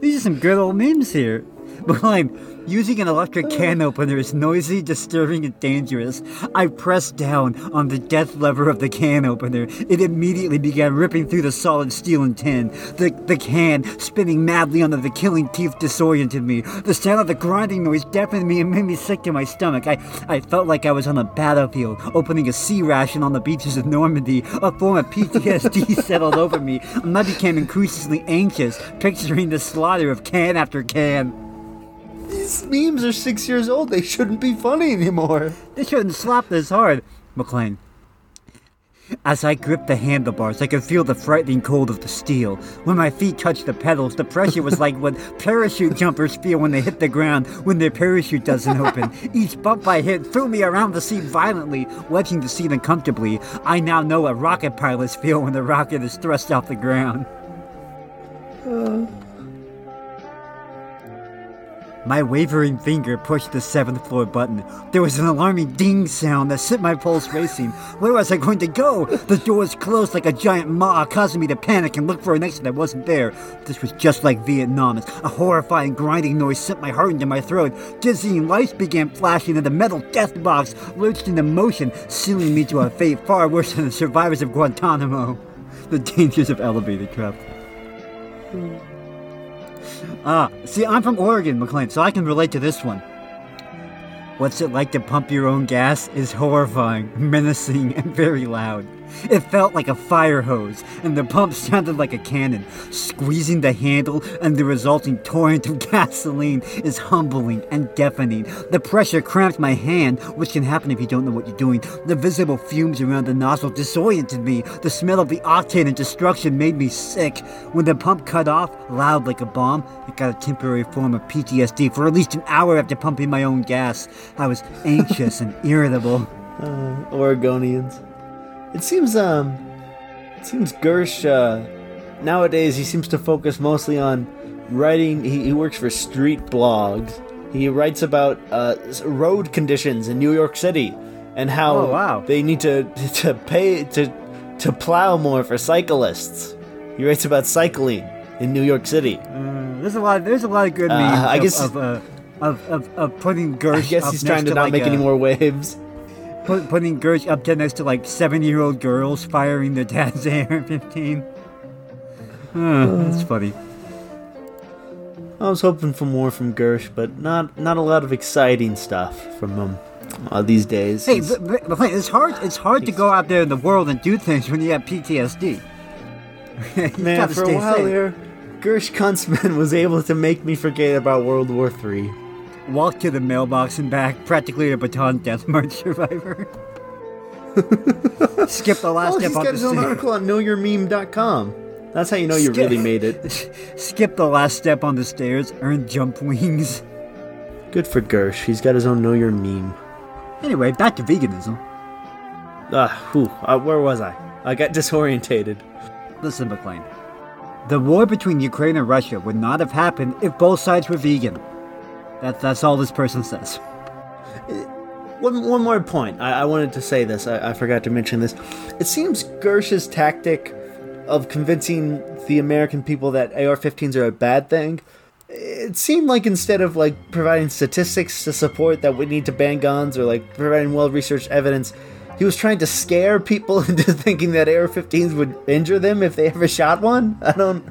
These are some good old memes here. McLean, using an electric can opener is noisy, disturbing, and dangerous. I pressed down on the death lever of the can opener. It immediately began ripping through the solid steel and tin. The, the can, spinning madly under the killing teeth, disoriented me. The sound of the grinding noise deafened me and made me sick to my stomach. I, I felt like I was on a battlefield, opening a C ration on the beaches of Normandy. A form of PTSD settled over me, and I became increasingly anxious, picturing the slaughter of can after can. These memes are six years old. They shouldn't be funny anymore. They shouldn't slap this hard, McLean. As I gripped the handlebars, I could feel the frightening cold of the steel. When my feet touched the pedals, the pressure was like what parachute jumpers feel when they hit the ground when their parachute doesn't open. Each bump I hit threw me around the seat violently, wedging the seat uncomfortably. I now know what rocket pilots feel when the rocket is thrust off the ground. Uh, My wavering finger pushed the seventh floor button. There was an alarming ding sound that set my pulse racing. Where was I going to go? The doors closed like a giant maw, causing me to panic and look for an exit that wasn't there. This was just like Vietnam. A horrifying grinding noise sent my heart into my throat. Dizzying lights began flashing, and the metal death box lurched into motion, sealing me to a fate far worse than the survivors of Guantanamo. The dangers of elevator travel. Ah, see, I'm from Oregon, McLean, so I can relate to this one. What's it like to pump your own gas is horrifying, menacing, and very loud. It felt like a fire hose, and the pump sounded like a cannon. Squeezing the handle and the resulting torrent of gasoline is humbling and deafening. The pressure cramped my hand, which can happen if you don't know what you're doing. The visible fumes around the nozzle disoriented me. The smell of the octane and destruction made me sick. When the pump cut off, loud like a bomb, it got a temporary form of PTSD for at least an hour after pumping my own gas. I was anxious and irritable. Uh, Oregonians. It seems um, it seems Gersh uh, nowadays he seems to focus mostly on writing. He, he works for Streetsblog. He writes about uh, road conditions in New York City and how Oh, wow. they need to to pay to to plow more for cyclists. He writes about cycling in New York City. There's a lot. There's a lot of good Uh, memes I of, guess- of, uh, of, of, of putting Gersh. I guess he's trying to, not like make a- any more waves. Put, putting Gersh up there next to like seven-year-old girls firing their dad's AR-15. Uh, that's funny. I was hoping for more from Gersh, but not not a lot of exciting stuff from him uh, these days. Hey, He's- but, but, it's hard. It's hard to go out there in the world and do things when you have PTSD. You Man, for a while safe. there, Gersh Kuntzman was able to make me forget about World War Three. Walk to the mailbox and back, practically a Bataan death march survivor. Skip the last Oh, step he's on got his own article on knowyourmeme.com. That's how you know you Skip- really made it. Skip the last step on the stairs. Earn jump wings. Good for Gersh. He's got his own Know Your Meme. Anyway, back to veganism. Ah, whew, uh, where was I? I got disorientated. Listen, McLean. The war between Ukraine and Russia would not have happened if both sides were vegan. That, that's all this person says. Uh, one, one more point. I, I wanted to say this. I, I forgot to mention this. It seems Gersh's tactic of convincing the American people that AR-15s are a bad thing. It seemed like instead of like providing statistics to support that we need to ban guns or like providing well-researched evidence, he was trying to scare people into thinking that AR-15s would injure them if they ever shot one. I don't.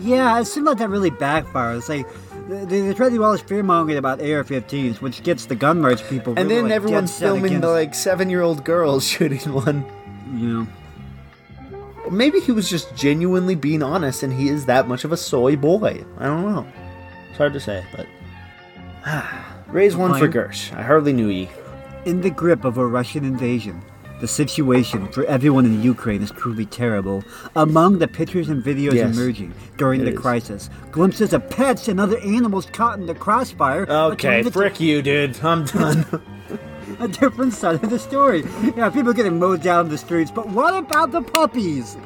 Yeah, it seemed like that really backfired. It's like they, they tried to do all this fear mongering about AR-15s, which gets the gun rights people. And really, then like, everyone's filming the like seven-year-old girls shooting one. you know. Maybe he was just genuinely being honest and he is that much of a soy boy. I don't know. It's hard to say, but. Raise one for Gersh. I hardly knew ye. In the grip of a Russian invasion, the situation for everyone in Ukraine is truly terrible. Among the pictures and videos Yes, emerging during the is. crisis, glimpses of pets and other animals caught in the crossfire. Okay, frick you, dude. I'm done. a different side of the story. Yeah, people getting mowed down the streets, but what about the puppies?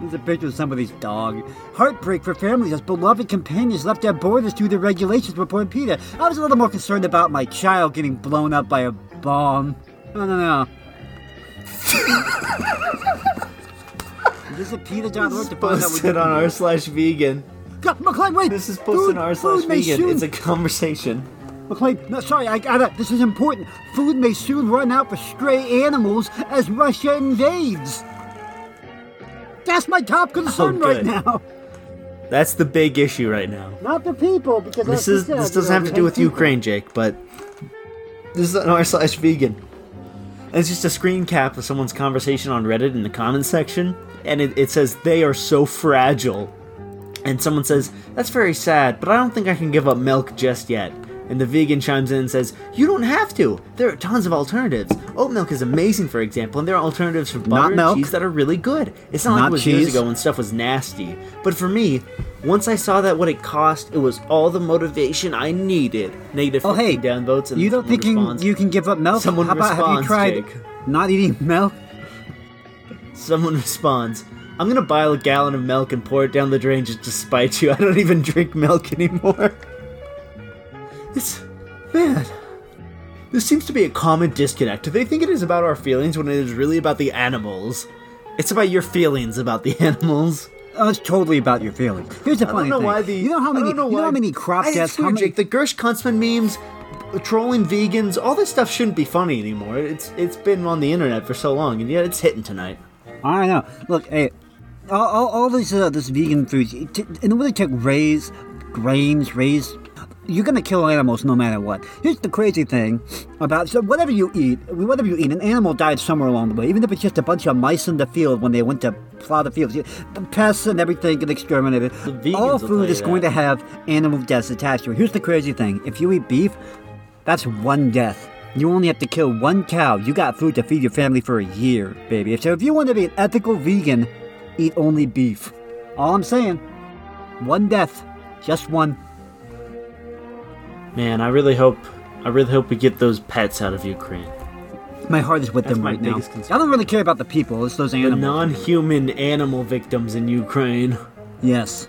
There's a picture of somebody's dog. Heartbreak for families as beloved companions left at borders due to the regulations, reported PETA. I was a little more concerned about my child getting blown up by a bomb. No, no, no. This is PETA.org to find out Posted on r slash vegan. God, McLean, wait! This is posted on r slash food may vegan. soon- It's a conversation. McLean, no, sorry, I got it. This is important. Food may soon run out for stray animals as Russia invades. That's my top concern Oh, right good. now. That's the big issue right now. Not the people, because This is the this doesn't have to do with people. Ukraine, Jake, but this is on r slash vegan. It's just a screen cap of someone's conversation on Reddit in the comments section, and it, it says they are so fragile. And someone says, That's very sad, but I don't think I can give up milk just yet. And the vegan chimes in and says, You don't have to. There are tons of alternatives. Oat milk is amazing, for example, and there are alternatives for butter and milk. cheese that are really good. It's not, like it was years ago when stuff was nasty. But for me, once I saw that what it cost, it was all the motivation I needed. Negative Oh, hey, 15 downvotes, and you don't think you can, responds, you can give up milk? Someone How about have you tried Jake. not eating milk? Someone responds, I'm gonna buy a gallon of milk and pour it down the drain just to spite you. I don't even drink milk anymore. There seems to be a common disconnect. They think it is about our feelings when it is really about the animals. It's about your feelings about the animals. Oh, it's totally about your feelings. Here's the I funny don't know thing. why the you know how I many don't know you know why- how many crop I- deaths how weird, many Jake. The Gersh Kuntzman memes, trolling vegans, all this stuff shouldn't be funny anymore. It's it's been on the internet for so long, and yet it's hitting tonight. I know. Look, hey, all, all, all this uh, this vegan foods, it t- in order to raise grains, raise, you're gonna kill animals no matter what. Here's the crazy thing about so whatever you eat, whatever you eat, an animal died somewhere along the way. Even if it's just a bunch of mice in the field when they went to plow the fields, pests and everything get exterminated. All food is going to have animal deaths attached to it. Here's the crazy thing: if you eat beef, that's one death. You only have to kill one cow. You got food to feed your family for a year, baby. So if you want to be an ethical vegan, eat only beef. All I'm saying, one death, just one. Man, I really hope I really hope we get those pets out of Ukraine. My heart is with That's them right now. concern. I don't really care about the people. It's those animals. The non-human animal victims in Ukraine. yes.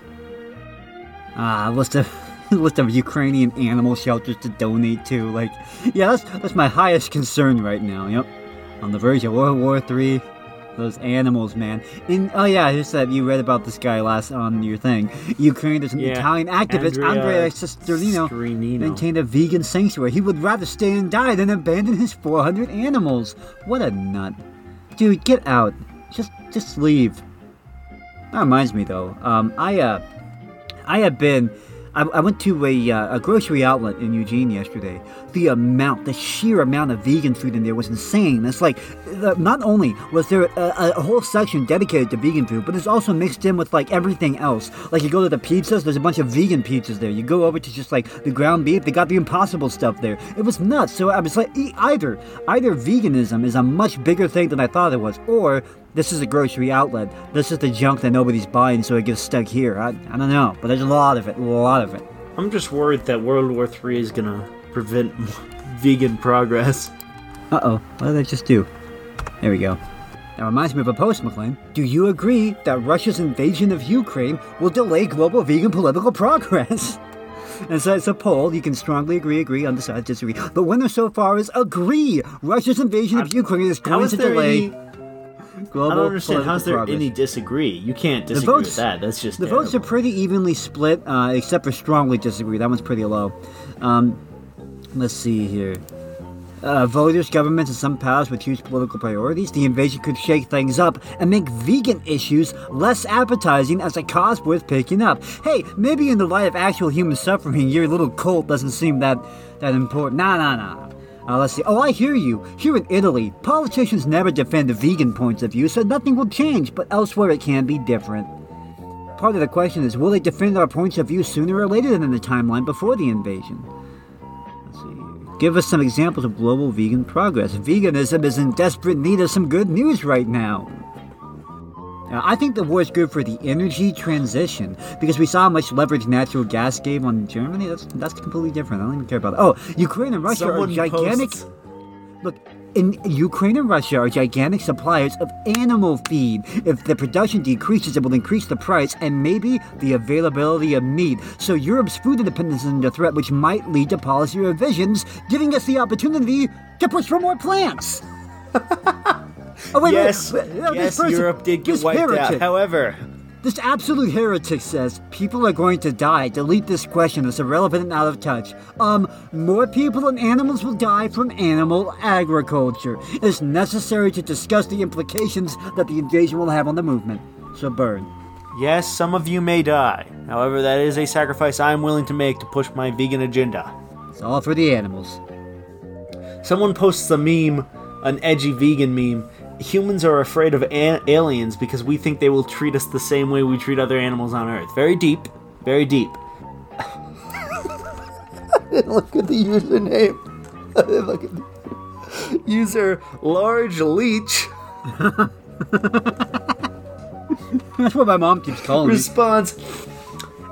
Ah, list of list of Ukrainian animal shelters to donate to. Like, yeah, that's that's my highest concern right now. Yep, on the verge of World War Three. Those animals, man. In oh yeah, you said you read about this guy last on your thing. Ukraine, there's an Yeah, Italian activist, Andrea Andrea Cisternino, Strinino. maintained a vegan sanctuary. He would rather stay and die than abandon his 400 animals. What a nut, dude! Get out. Just just leave. That reminds me though. Um, I uh, I have been. I, I went to a, uh, a grocery outlet in Eugene yesterday. The amount, the sheer amount of vegan food in there was insane. It's like, not only was there a, a whole section dedicated to vegan food, but it's also mixed in with like everything else. Like you go to the pizzas, there's a bunch of vegan pizzas there. You go over to just like the ground beef, they got the impossible stuff there. It was nuts. So I was like, either either veganism is a much bigger thing than I thought it was, or this is a grocery outlet. This is the junk that nobody's buying, so it gets stuck here. I, I don't know, but there's a lot of it, a lot of it. I'm just worried that World War III is gonna prevent vegan progress. Uh oh, what did I just do? There we go. That reminds me of a post, McLean. Do you agree that Russia's invasion of Ukraine will delay global vegan political progress? And so it's a poll. You can strongly agree, agree, undecided, disagree. The winner so far is agree. Russia's invasion of Ukraine is going is to delay any? Global I don't understand. How's there progress. any disagree? You can't The disagree votes, with that. That's just the votes are pretty evenly split, uh, except for strongly disagree. That one's pretty low. Um, let's see here. Uh, voters, governments, and some powers with huge political priorities, the invasion could shake things up and make vegan issues less appetizing as a cause worth picking up. Hey, maybe in the light of actual human suffering, your little cult doesn't seem that that important. Nah, nah, nah. Uh, let's see. Oh, I hear you. Here in Italy, politicians never defend the vegan points of view, so nothing will change. But elsewhere, it can be different. Part of the question is, will they defend our points of view sooner or later than the timeline before the invasion? Let's see. Give us some examples of global vegan progress. Veganism is in desperate need of some good news right now. Now, I think the war is good for the energy transition because we saw how much leverage natural gas gave on Germany. That's that's completely different. I don't even care about that. Oh, Ukraine and Russia Someone are gigantic. posts- Look, in Ukraine and Russia are gigantic suppliers of animal feed. If the production decreases, it will increase the price and maybe the availability of meat. So Europe's food independence is under threat, which might lead to policy revisions, giving us the opportunity to push for more plants. oh, wait, Yes, wait, wait, yes, person- Europe did get wiped out. heretic- However, this absolute heretic says people are going to die. Delete this question. It's irrelevant and out of touch. Um, more people and animals will die from animal agriculture. It's necessary to discuss the implications that the invasion will have on the movement. So burn. yes, some of you may die. However, that is a sacrifice I am willing to make to push my vegan agenda. It's all for the animals. Someone posts a meme, an edgy vegan meme. Humans are afraid of a- aliens because we think they will treat us the same way we treat other animals on Earth. Very deep, very deep. Look at the username. Look at the user large leech That's what my mom keeps calling me. responds.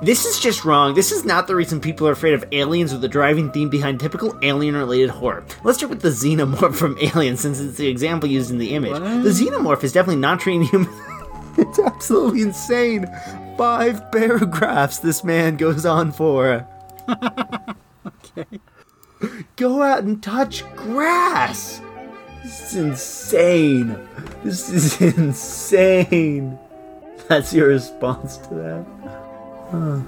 This is just wrong. This is not the reason people are afraid of aliens or the driving theme behind typical alien related horror. Let's start with the xenomorph from Alien since it's the example used in the image. The xenomorph is definitely not treating humans. it's absolutely insane. Five paragraphs this man goes on for. Okay. Go out and touch grass. This is insane. This is insane. That's your response to that? A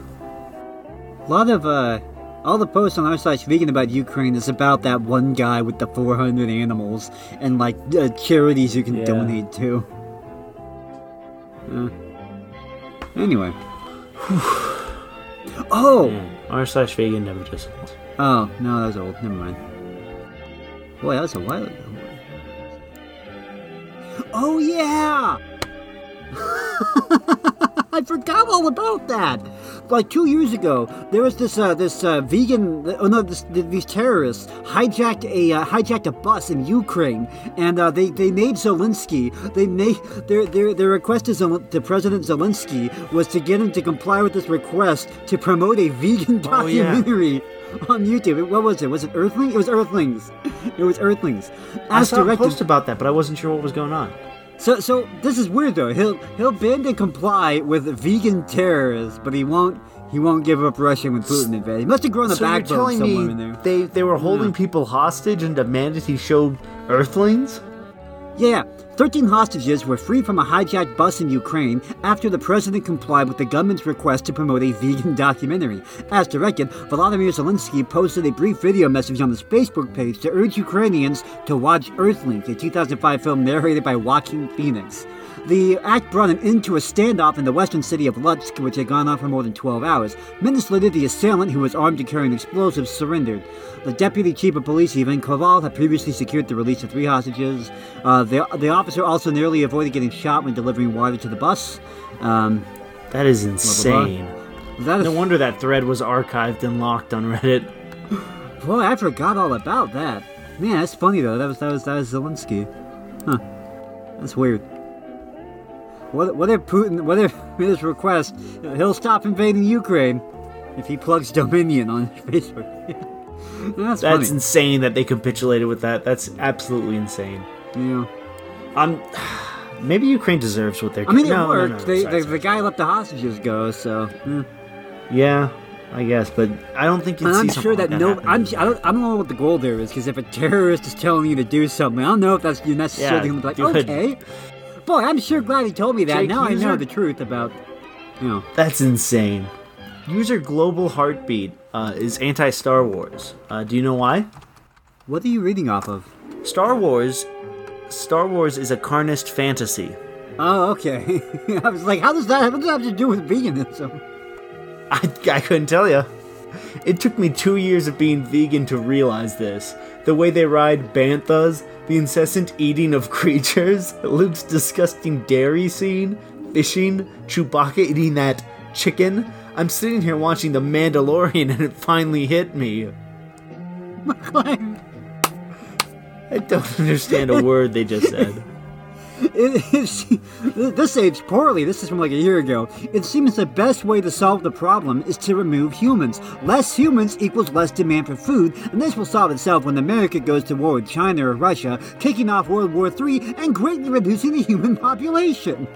lot of uh, all the posts on our site vegan about Ukraine is about that one guy with the 400 animals and like uh, charities you can Yeah. donate to. Uh, anyway. oh, R slash vegan never disciplines. oh no, that was old. Never mind. Boy, that was a while ago. Oh yeah. I forgot all about that. Like two years ago, there was this uh, this uh, vegan, oh no, this, these terrorists hijacked a uh, hijacked a bus in Ukraine, and uh, they they made Zelensky. They made their their their request to, Zel- to President Zelensky was to get him to comply with this request to promote a vegan Oh, yeah. documentary. On YouTube, what was it? Was it Earthling? It was Earthlings. It was Earthlings. I As saw a post about that, but I wasn't sure what was going on. So, so this is weird though. He'll he'll bend and comply with vegan terrorists, but he won't he won't give up Russia when Putin invades. He must have grown a So you're backbone telling somewhere me in there. they they were holding hmm. people hostage and demanded he showed Earthlings? Yeah, 13 hostages were freed from a hijacked bus in Ukraine after the president complied with the government's request to promote a vegan documentary. As directed, Volodymyr Zelensky posted a brief video message on his Facebook page to urge Ukrainians to watch Earthlings, a 2005 film narrated by Joaquin Phoenix. The act brought an end to a standoff in the western city of Lutsk, which had gone on for more than 12 hours. Minutes later, the assailant, who was armed and carrying explosives, surrendered. The deputy chief of police, Ivan Koval, had previously secured the release of three hostages. Uh, the, the officer also nearly avoided getting shot when delivering water to the bus. Um, That is blah. insane. that is, No wonder that thread was archived and locked on Reddit. boy, I forgot all about that. Man, that's funny though. That was that was that was Zelensky. Huh? That's weird. What what if Putin? What if his request he'll stop invading Ukraine if he plugs Dominion on his Facebook? that's That's insane that they capitulated with that. That's absolutely insane. Yeah. Um, maybe Ukraine deserves what they're. I mean, it no, worked. no, no, they, sorry, the, sorry. the guy let the hostages go, so. Yeah, I guess, but I don't think. You'd I'm sure that like no, I'm. I don't, I don't know what the goal there is because if a terrorist is telling you to do something, I don't know if that's you necessarily Yeah, like, good. okay. I'm sure glad he told me that. Jake now I know the truth about, you know. That's insane. User Global Heartbeat uh, is anti Star Wars. Uh, do you know why? What are you reading off of? Star Wars. Star Wars is a carnist fantasy. Oh, okay. I was like, how does that, what does that have to do with veganism? I, I couldn't tell you. It took me two years of being vegan to realize this. The way they ride banthas, the incessant eating of creatures, Luke's disgusting dairy scene, fishing, Chewbacca eating that chicken. I'm sitting here watching The Mandalorian and it finally hit me. I don't understand a word they just said. It is, this aged poorly. This is from like a year ago. It seems the best way to solve the problem is to remove humans. Less humans equals less demand for food, and this will solve itself when America goes to war with China or Russia, kicking off World War III and greatly reducing the human population.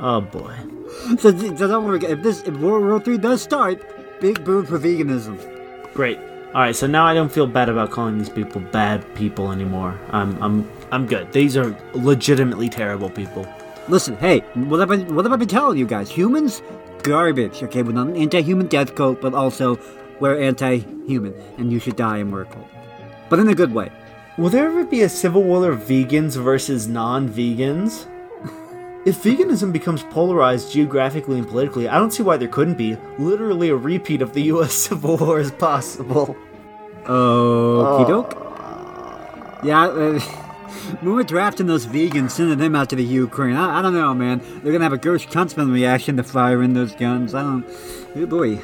Oh boy. So, so don't worry. If this if World War III does start, big boom for veganism. Great. All right, so now I don't feel bad about calling these people bad people anymore. I'm I'm I'm good. These are legitimately terrible people. Listen, hey, what have I what have I been telling you guys? Humans, garbage. Okay, we're not an anti-human death cult, but also we're anti-human, and you should die and we're a cult. But in a good way. Will there ever be a civil war of vegans versus non-vegans? If veganism becomes polarized geographically and politically, I don't see why there couldn't be. Literally a repeat of the US Civil War is possible. Okie doke. Yeah, uh, when we're drafting those vegans, sending them out to the Ukraine, I, I don't know, man. They're gonna have a Gersh Kuntzman reaction to firing those guns. I don't. Oh boy.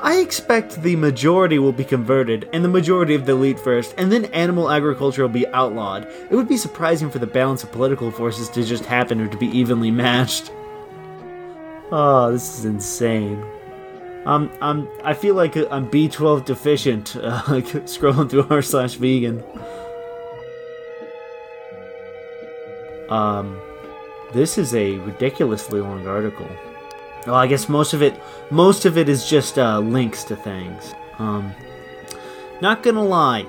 I expect the majority will be converted, and the majority of the elite first, and then animal agriculture will be outlawed. It would be surprising for the balance of political forces to just happen or to be evenly matched. Oh, this is insane. Um, I'm, I feel like I'm B12 deficient, uh, scrolling through r slash vegan. Um, this is a ridiculously long article. Well, I guess most of it, most of it is just uh, links to things. Um, Not gonna lie.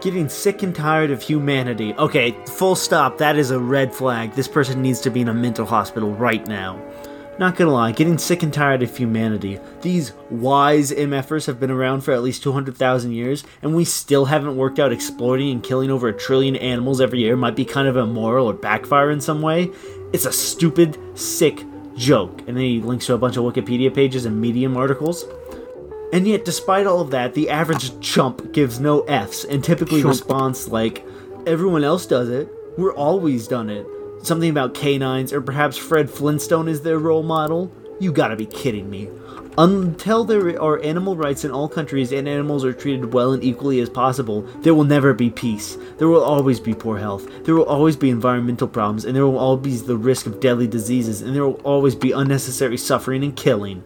Getting sick and tired of humanity. Okay, full stop. That is a red flag. This person needs to be in a mental hospital right now. Not gonna lie, getting sick and tired of humanity. These wise MFers have been around for at least 200,000 years, and we still haven't worked out exploiting and killing over a trillion animals every year might be kind of immoral or backfire in some way. It's a stupid, sick joke. And then he links to a bunch of Wikipedia pages and Medium articles. And yet, despite all of that, the average chump gives no Fs and typically Chump. responds like, everyone else does it. We're always done it. Something about canines, or perhaps Fred Flintstone is their role model? You gotta be kidding me. Until there are animal rights in all countries and animals are treated well and equally as possible, there will never be peace. There will always be poor health. There will always be environmental problems, and there will always be the risk of deadly diseases, and there will always be unnecessary suffering and killing.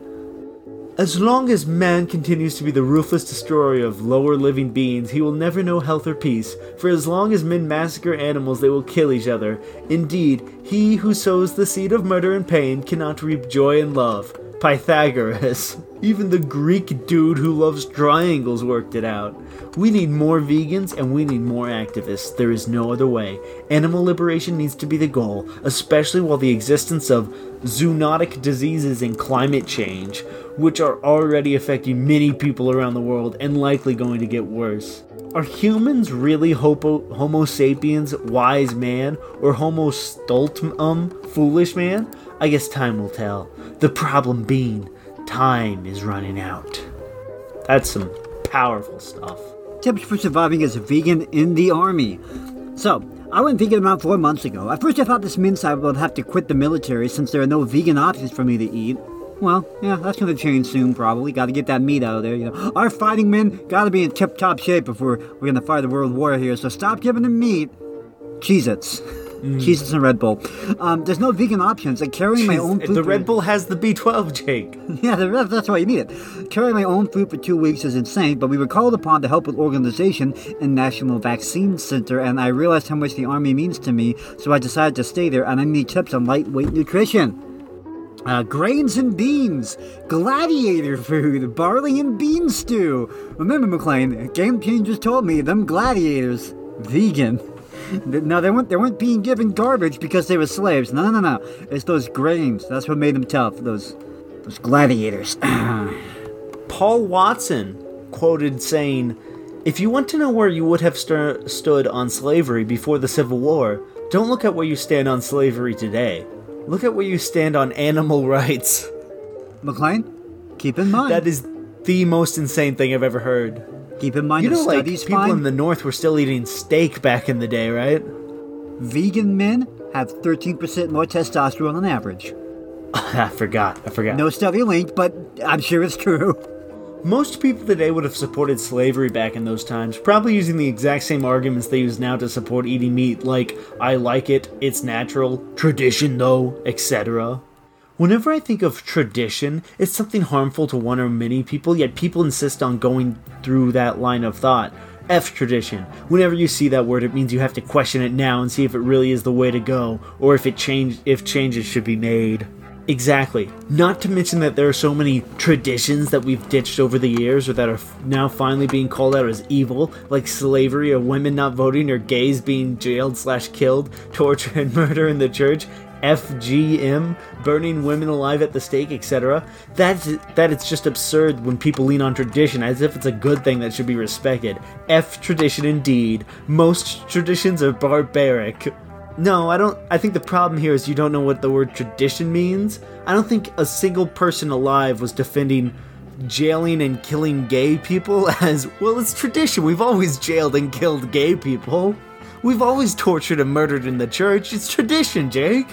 As long as man continues to be the ruthless destroyer of lower living beings, he will never know health or peace. For as long as men massacre animals, they will kill each other. Indeed, he who sows the seed of murder and pain cannot reap joy and love. Pythagoras. Even the Greek dude who loves triangles worked it out. We need more vegans and we need more activists. There is no other way. Animal liberation needs to be the goal, especially while the existence of zoonotic diseases and climate change, which are already affecting many people around the world and likely going to get worse. Are humans really hopo, Homo sapiens, wise man, or Homo stultum, foolish man? I guess time will tell. The problem being, time is running out. That's some powerful stuff. Tips for surviving as a vegan in the army. So, I went vegan about four months ago. At first, I thought this means I would have to quit the military since there are no vegan options for me to eat. Well, yeah, that's gonna change soon, probably. Gotta get that meat out of there, you know. Our fighting men gotta be in tip top shape if we're, gonna fight a world war here, so stop giving them meat. Cheez Its. Cheez Its and Red Bull. Um, there's no vegan options, and carrying my own food. the Red Bull has the B12, Jake. yeah, the that's why you need it. Carrying my own food for two weeks is insane, but we were called upon to help with organization in National Vaccine Center, and I realized how much the Army means to me, so I decided to stay there, and I need tips on lightweight nutrition. Uh, grains and beans, gladiator food, barley and bean stew. Remember, McLean, Game Changers told me them gladiators, vegan. No, they weren't. They weren't being given garbage because they were slaves. No, no, no, no. It's those grains. That's what made them tough. Those, those gladiators. Paul Watson quoted saying, If you want to know where you would have stood on slavery before the Civil War, don't look at where you stand on slavery today. Look at where you stand on animal rights. McLean, keep in mind. That is the most insane thing I've ever heard. Keep in mind. You know, like, people find in the North were still eating steak back in the day, right? vegan men have 13% more testosterone on average. I forgot. I forgot. No study linked, but I'm sure it's true. Most people today would have supported slavery back in those times, probably using the exact same arguments they use now to support eating meat, like, I like it, it's natural, tradition though, etc. Whenever I think of tradition, it's something harmful to one or many people, yet people insist on going through that line of thought. F tradition. Whenever you see that word, it means you have to question it now and see if it really is the way to go, or if it change if changes should be made. Exactly. Not to mention that there are so many traditions that we've ditched over the years or that are now finally being called out as evil, like slavery or women not voting or gays being jailed slash killed, torture and murder in the church, FGM, burning women alive at the stake, etc. That's that it's just absurd when people lean on tradition as if it's a good thing that should be respected. F tradition indeed. Most traditions are barbaric. No, I don't. I think the problem here is you don't know what the word tradition means. I don't think a single person alive was defending jailing and killing gay people as well. It's tradition. We've always jailed and killed gay people. We've always tortured and murdered in the church. It's tradition, Jake.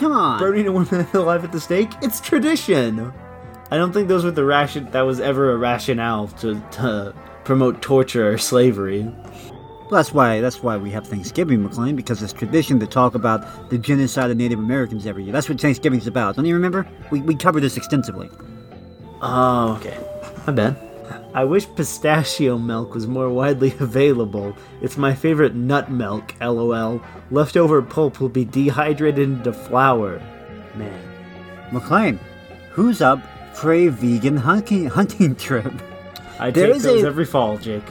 Come on. Burning a woman alive at the stake. It's tradition. I don't think those were the ration. That was ever a rationale to, to promote torture or slavery. Well, that's why that's why we have Thanksgiving, McLean, because it's tradition to talk about the genocide of Native Americans every year. That's what Thanksgiving's about. Don't you remember? We, we covered this extensively. Oh, okay. My bad. I wish pistachio milk was more widely available. It's my favorite nut milk, lol. Leftover pulp will be dehydrated into flour. Man. McLean, who's up for a vegan hunting hunting trip? I There take those a- every fall, Jake.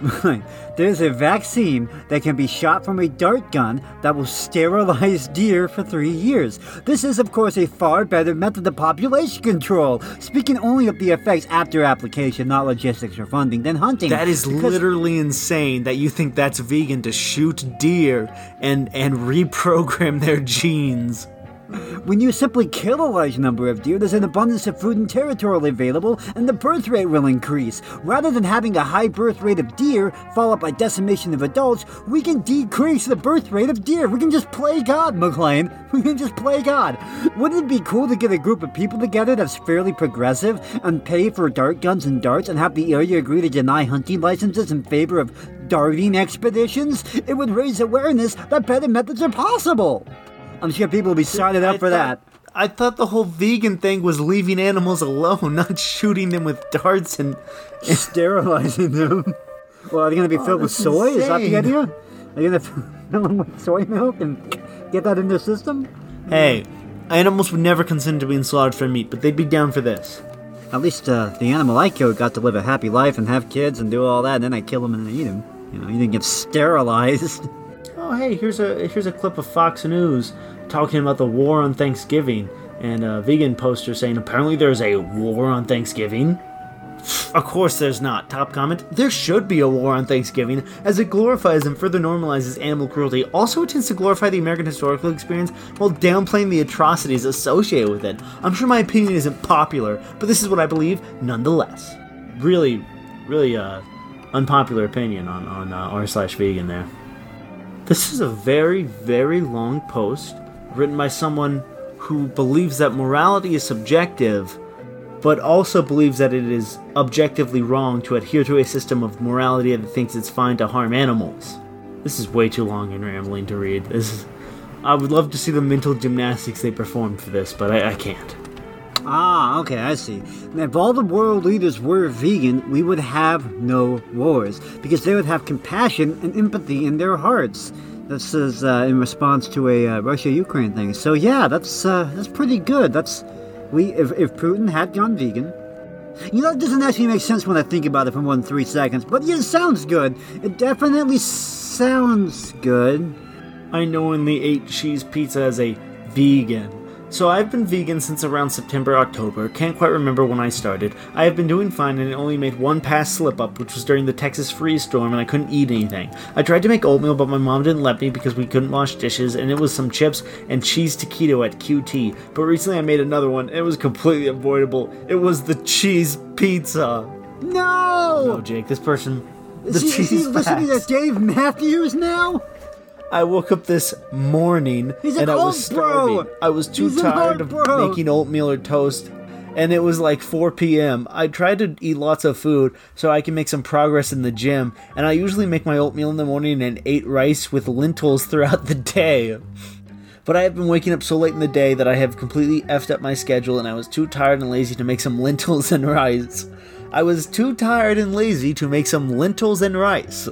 There's a vaccine that can be shot from a dart gun that will sterilize deer for three years. This is, of course, a far better method of population control, speaking only of the effects after application, not logistics or funding, than hunting. That is Because- literally insane that you think that's vegan to shoot deer and and reprogram their genes. When you simply kill a large number of deer, there's an abundance of food and territory available, and the birth rate will increase. Rather than having a high birth rate of deer followed by decimation of adults, we can decrease the birth rate of deer. We can just play God, McLean. We can just play God. Wouldn't it be cool to get a group of people together that's fairly progressive and pay for dart guns and darts and have the area agree to deny hunting licenses in favor of darting expeditions? It would raise awareness that better methods are possible. I'm sure people will be signing up I for thought- that. I thought the whole vegan thing was leaving animals alone, not shooting them with darts and. Sterilizing them. Well, are they going to be filled with that's soy? Is that the idea? Are you going to fill them with soy milk and get that in their system? Hey, animals would never consent to being slaughtered for meat, but they'd be down for this. At least uh, the animal I killed got to live a happy life and have kids and do all that, and then I kill them and I eat them. You know, you didn't get sterilized. Oh, hey, here's a here's a clip of Fox News talking about the war on Thanksgiving, and a vegan poster saying apparently there's a war on Thanksgiving. Of course there's not. Top comment. There should be a war on Thanksgiving, as it glorifies and further normalizes animal cruelty. Also, it tends to glorify the American historical experience while downplaying the atrocities associated with it. I'm sure my opinion isn't popular, but this is what I believe nonetheless. Really, really, uh, unpopular opinion on on uh, r slash vegan there. This is a very, very long post written by someone who believes that morality is subjective, but also believes that it is objectively wrong to adhere to a system of morality that thinks it's fine to harm animals. This is way too long and rambling to read. This is, I would love to see the mental gymnastics they performed for this, but I, I can't. Ah, okay, I see. If all the world leaders were vegan, we would have no wars because they would have compassion and empathy in their hearts. This is uh, in response to a uh, Russia-Ukraine thing. So yeah, that's uh, that's pretty good. That's we if, if Putin had gone vegan. You know, it doesn't actually make sense when I think about it for more than three seconds, but yeah, it sounds good. It definitely sounds good. I knowingly ate cheese pizza as a vegan. So I've been vegan since around September, October. Can't quite remember when I started. I have been doing fine and only made one past slip up, which was during the Texas freeze storm and I couldn't eat anything. I tried to make oatmeal, but my mom didn't let me because we couldn't wash dishes, and it was some chips and cheese taquito at QT. But recently I made another one, and it was completely avoidable. It was the cheese pizza. No. No, Jake, this person. The is he, is he cheese listening to Dave Matthews now? I woke up this morning He's and I was old bro. starving. I was too He's tired of bro. making oatmeal or toast, and it was like 4 p.m. I tried to eat lots of food so I can make some progress in the gym, and I usually make my oatmeal in the morning and ate rice with lentils throughout the day. But I have been waking up so late in the day that I have completely effed up my schedule, and I was too tired and lazy to make some lentils and rice. I was too tired and lazy to make some lentils and rice.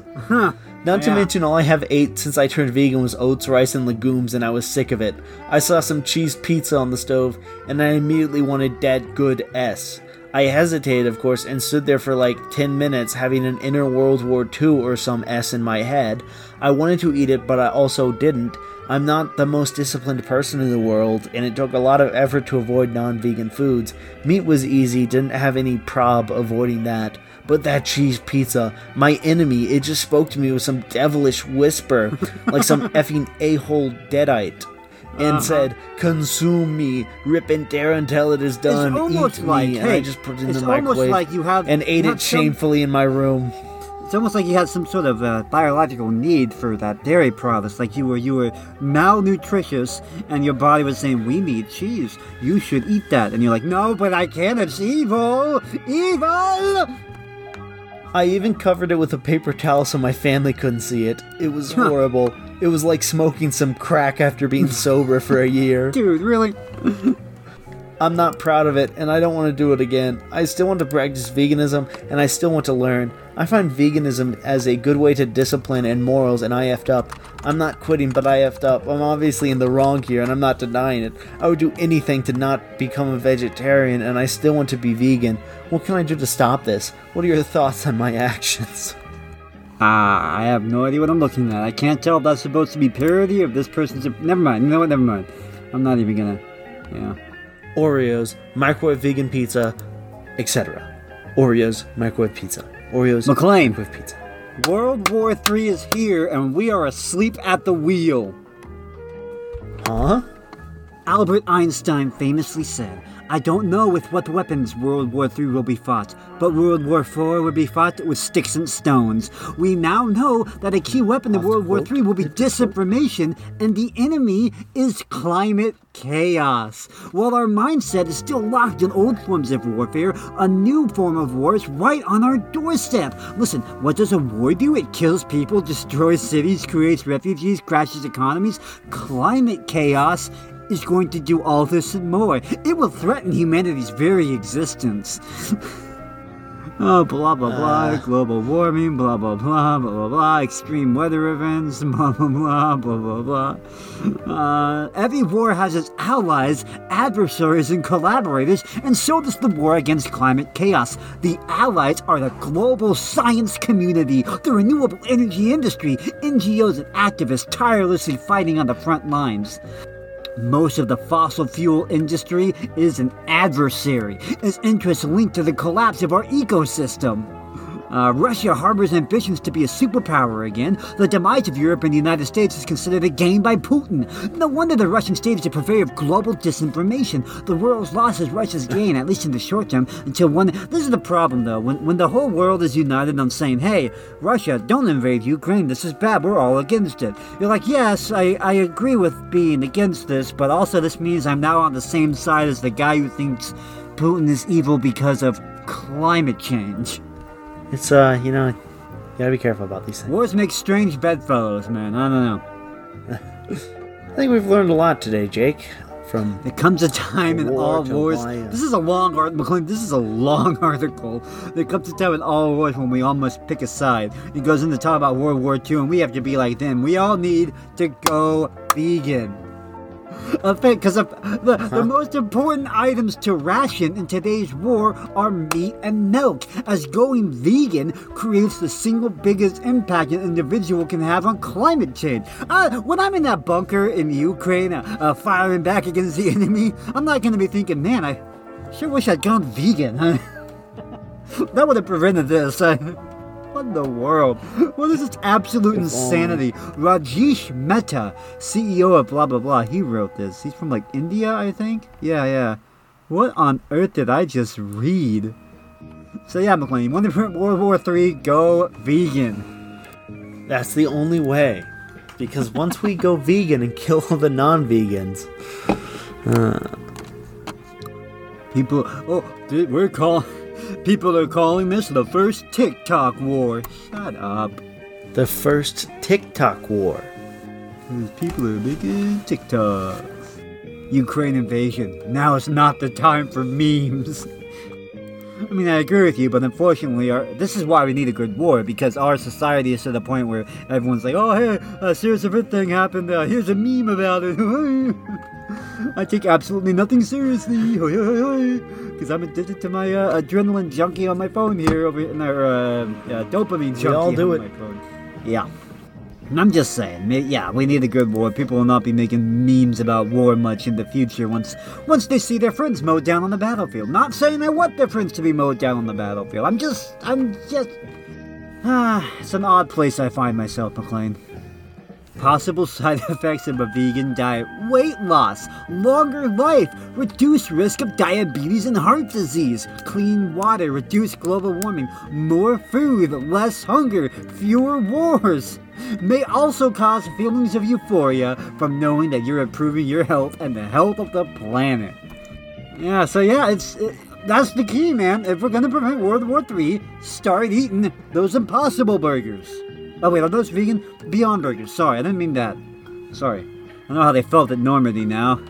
Not to Yeah. mention, all I have ate since I turned vegan was oats, rice, and legumes, and I was sick of it. I saw some cheese pizza on the stove, and I immediately wanted that good S. I hesitated, of course, and stood there for like 10 minutes having an inner World War II or some S in my head. I wanted to eat it, but I also didn't. I'm not the most disciplined person in the world, and it took a lot of effort to avoid non vegan foods. Meat was easy, didn't have any prob avoiding that. But that cheese pizza, my enemy, it just spoke to me with some devilish whisper, like some effing a hole deadite, and said, Consume me, rip and tear until it is done. almost Eat like- me. and I just put it in the microwave like you have- and ate it some- shamefully in my room. It's almost like you had some sort of uh, biological need for that dairy product. Like you were you were malnutritious, and your body was saying, "We need cheese. You should eat that." And you're like, "No, but I can't. It's evil, evil." I even covered it with a paper towel so my family couldn't see it. It was horrible. It was like smoking some crack after being sober for a year. Dude, really? I'm not proud of it, and I don't want to do it again. I still want to practice veganism, and I still want to learn. I find veganism as a good way to discipline and morals, and I effed up. I'm not quitting, but I effed up. I'm obviously in the wrong here, and I'm not denying it. I would do anything to not become a vegetarian, and I still want to be vegan. What can I do to stop this? What are your thoughts on my actions? Ah, I have no idea what I'm looking at. I can't tell if that's supposed to be parody or if this person's. A... Never mind. What? Never mind. I'm not even gonna. Yeah. Oreos, microwave vegan pizza, etc. Oreos, microwave pizza. Oreos, McLean. microwave pizza. World War III is here, and we are asleep at the wheel. Huh? Albert Einstein famously said, I don't know with what weapons World War III will be fought, but World War IV will be fought with sticks and stones. We now know that a key weapon in World War III will be disinformation, and the enemy is climate chaos. While our mindset is still locked in old forms of warfare, a new form of war is right on our doorstep. Listen, what does a war do? It kills people, destroys cities, creates refugees, crashes economies. Climate chaos is going to do all this and more. It will threaten humanity's very existence. Oh, blah blah blah, Uh. global warming, blah blah blah, blah blah blah, extreme weather events, blah blah blah, blah blah blah. Uh, every war has its allies, adversaries, and collaborators, and so does the war against climate chaos. The allies are the global science community, the renewable energy industry, NGOs, and activists tirelessly fighting on the front lines. Most of the fossil fuel industry is an adversary, its interests linked to the collapse of our ecosystem. Uh, Russia harbors ambitions to be a superpower again. The demise of Europe and the United States is considered a gain by Putin. No wonder the Russian state is a purveyor of global disinformation. The world's loss is Russia's gain, at least in the short term, until one. This is the problem, though. When, when the whole world is united on saying, hey, Russia, don't invade Ukraine, this is bad, we're all against it. You're like, yes, I, I agree with being against this, but also this means I'm now on the same side as the guy who thinks Putin is evil because of climate change. It's uh, you know, you gotta be careful about these things. Wars make strange bedfellows, man. I don't know. I think we've learned a lot today, Jake. From There comes a time in War all wars. uh, This is a long article. McLean, this is a long article. There comes a time in all wars when we all must pick a side. It goes into talk about World War II, and we have to be like them. We all need to go vegan. Because the, the most important items to ration in today's war are meat and milk, as going vegan creates the single biggest impact an individual can have on climate change. Uh, when I'm in that bunker in Ukraine, uh, uh, firing back against the enemy, I'm not going to be thinking, man, I sure wish I'd gone vegan. Huh? that would have prevented this. Uh, what in the world? What is this absolute insanity? Rajesh Mehta, CEO of blah blah blah, he wrote this. He's from like India, I think. Yeah, yeah. What on earth did I just read? So yeah, McLean, want to prevent World War Three? Go vegan. that's the only way, because once we go vegan and kill all the non-vegans, People, oh, dude, we're call. People are calling this the first TikTok war. Shut up. the first TikTok war. These people are making TikToks. Ukraine invasion. Now is not the time for memes. I mean, I agree with you, but unfortunately, our, this is why we need a good war because our society is to the point where everyone's like, "Oh, hey, a serious event thing happened. Uh, here's a meme about it." I take absolutely nothing seriously because I'm addicted to my uh, adrenaline junkie on my phone here, over in our uh, uh, dopamine junkie all do on it. my phone. Yeah. I'm just saying, yeah, we need a good war. People will not be making memes about war much in the future once once they see their friends mowed down on the battlefield. Not saying I want their friends to be mowed down on the battlefield. I'm just, I'm just. Ah, it's an odd place I find myself, McLean. Possible side effects of a vegan diet weight loss, longer life, reduced risk of diabetes and heart disease, clean water, reduced global warming, more food, less hunger, fewer wars. May also cause feelings of euphoria from knowing that you're improving your health and the health of the planet. Yeah, so yeah, it's it, that's the key, man. If we're gonna prevent World War III, start eating those Impossible Burgers. Oh wait, are those vegan? Beyond Burgers. Sorry, I didn't mean that. Sorry. I know how they felt at Normandy now.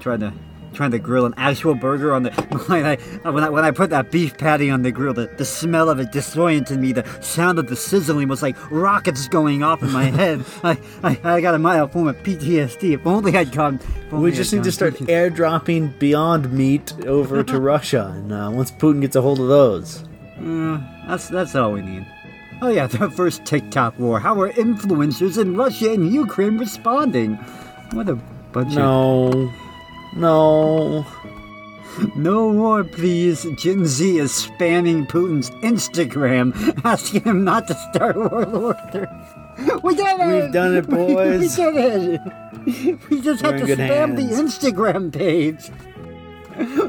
Tried to trying to grill an actual burger on the when I when I when I put that beef patty on the grill, the, the smell of it disoriented me. The sound of the sizzling was like rockets going off in my head. I, I, I got a mild form of PTSD. If only I'd gone. We just I'd need to start airdropping Beyond Meat over to Russia, and uh, once Putin gets a hold of those. Uh, that's that's all we need. Oh yeah, the first TikTok war. How are influencers in Russia and Ukraine responding? What a bunch of No, no. more, please. Gen Z is spamming Putin's Instagram, asking him not to start World War III. We did it! We've done it, boys. we did it. We just We're have to spam the. Instagram page.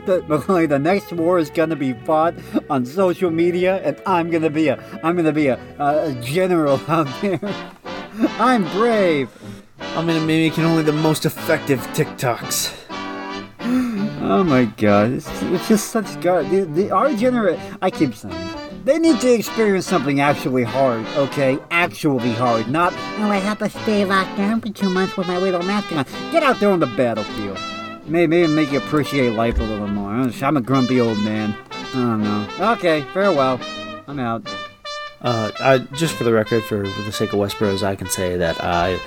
The, McCoy, the next war is gonna be fought on social media, and I'm gonna be a I'm gonna be a, a, general out there. I'm brave. I'm gonna be making only the most effective TikToks. Oh my god, it's, it's just such god. The, the our gener I keep saying, they need to experience something actually hard. Okay, actually hard, not oh I have to stay locked down for two months with my little mask on. Get out there on the battlefield. Maybe maybe make you appreciate life a little more. I'm a grumpy old man. I don't know. Okay, farewell. I'm out. Uh, I, just for the record, for, for the sake of Westbros, I can say that I,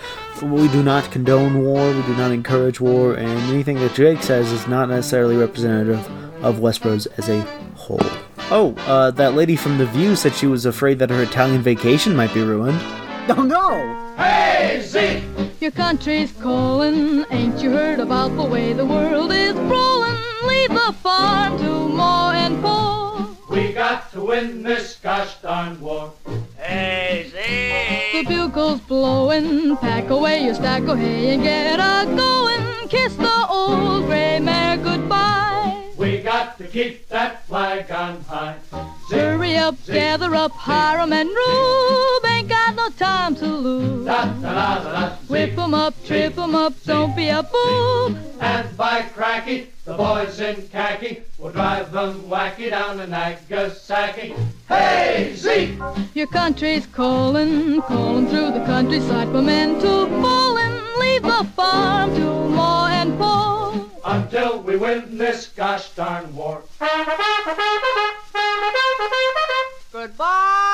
we do not condone war, we do not encourage war, and anything that Jake says is not necessarily representative of Westbros as a whole. Oh, uh, that lady from The View said she was afraid that her Italian vacation might be ruined. Oh no! Hey, Zeke! Your country's calling, ain't you heard about the way the world is rolling? Leave the farm to more and poor. We got to win this gosh darn war. Hey, see. The bugle's blowing, pack away your stack of hay and get a going. Kiss the old gray mare goodbye. Got to keep that flag on high. Zig, Hurry up, zig, gather up Hiram and Rube. Ain't got no time to lose. Da, da, da, Whip 'em up, trip 'em up, don't be a fool. And by cracky, the boys in khaki will drive them wacky down to Nagasaki. Hey, Zeke! Your country's calling, calling through the countryside for men to fall and Leave the farm to more and poor until we win this gosh darn war. Goodbye.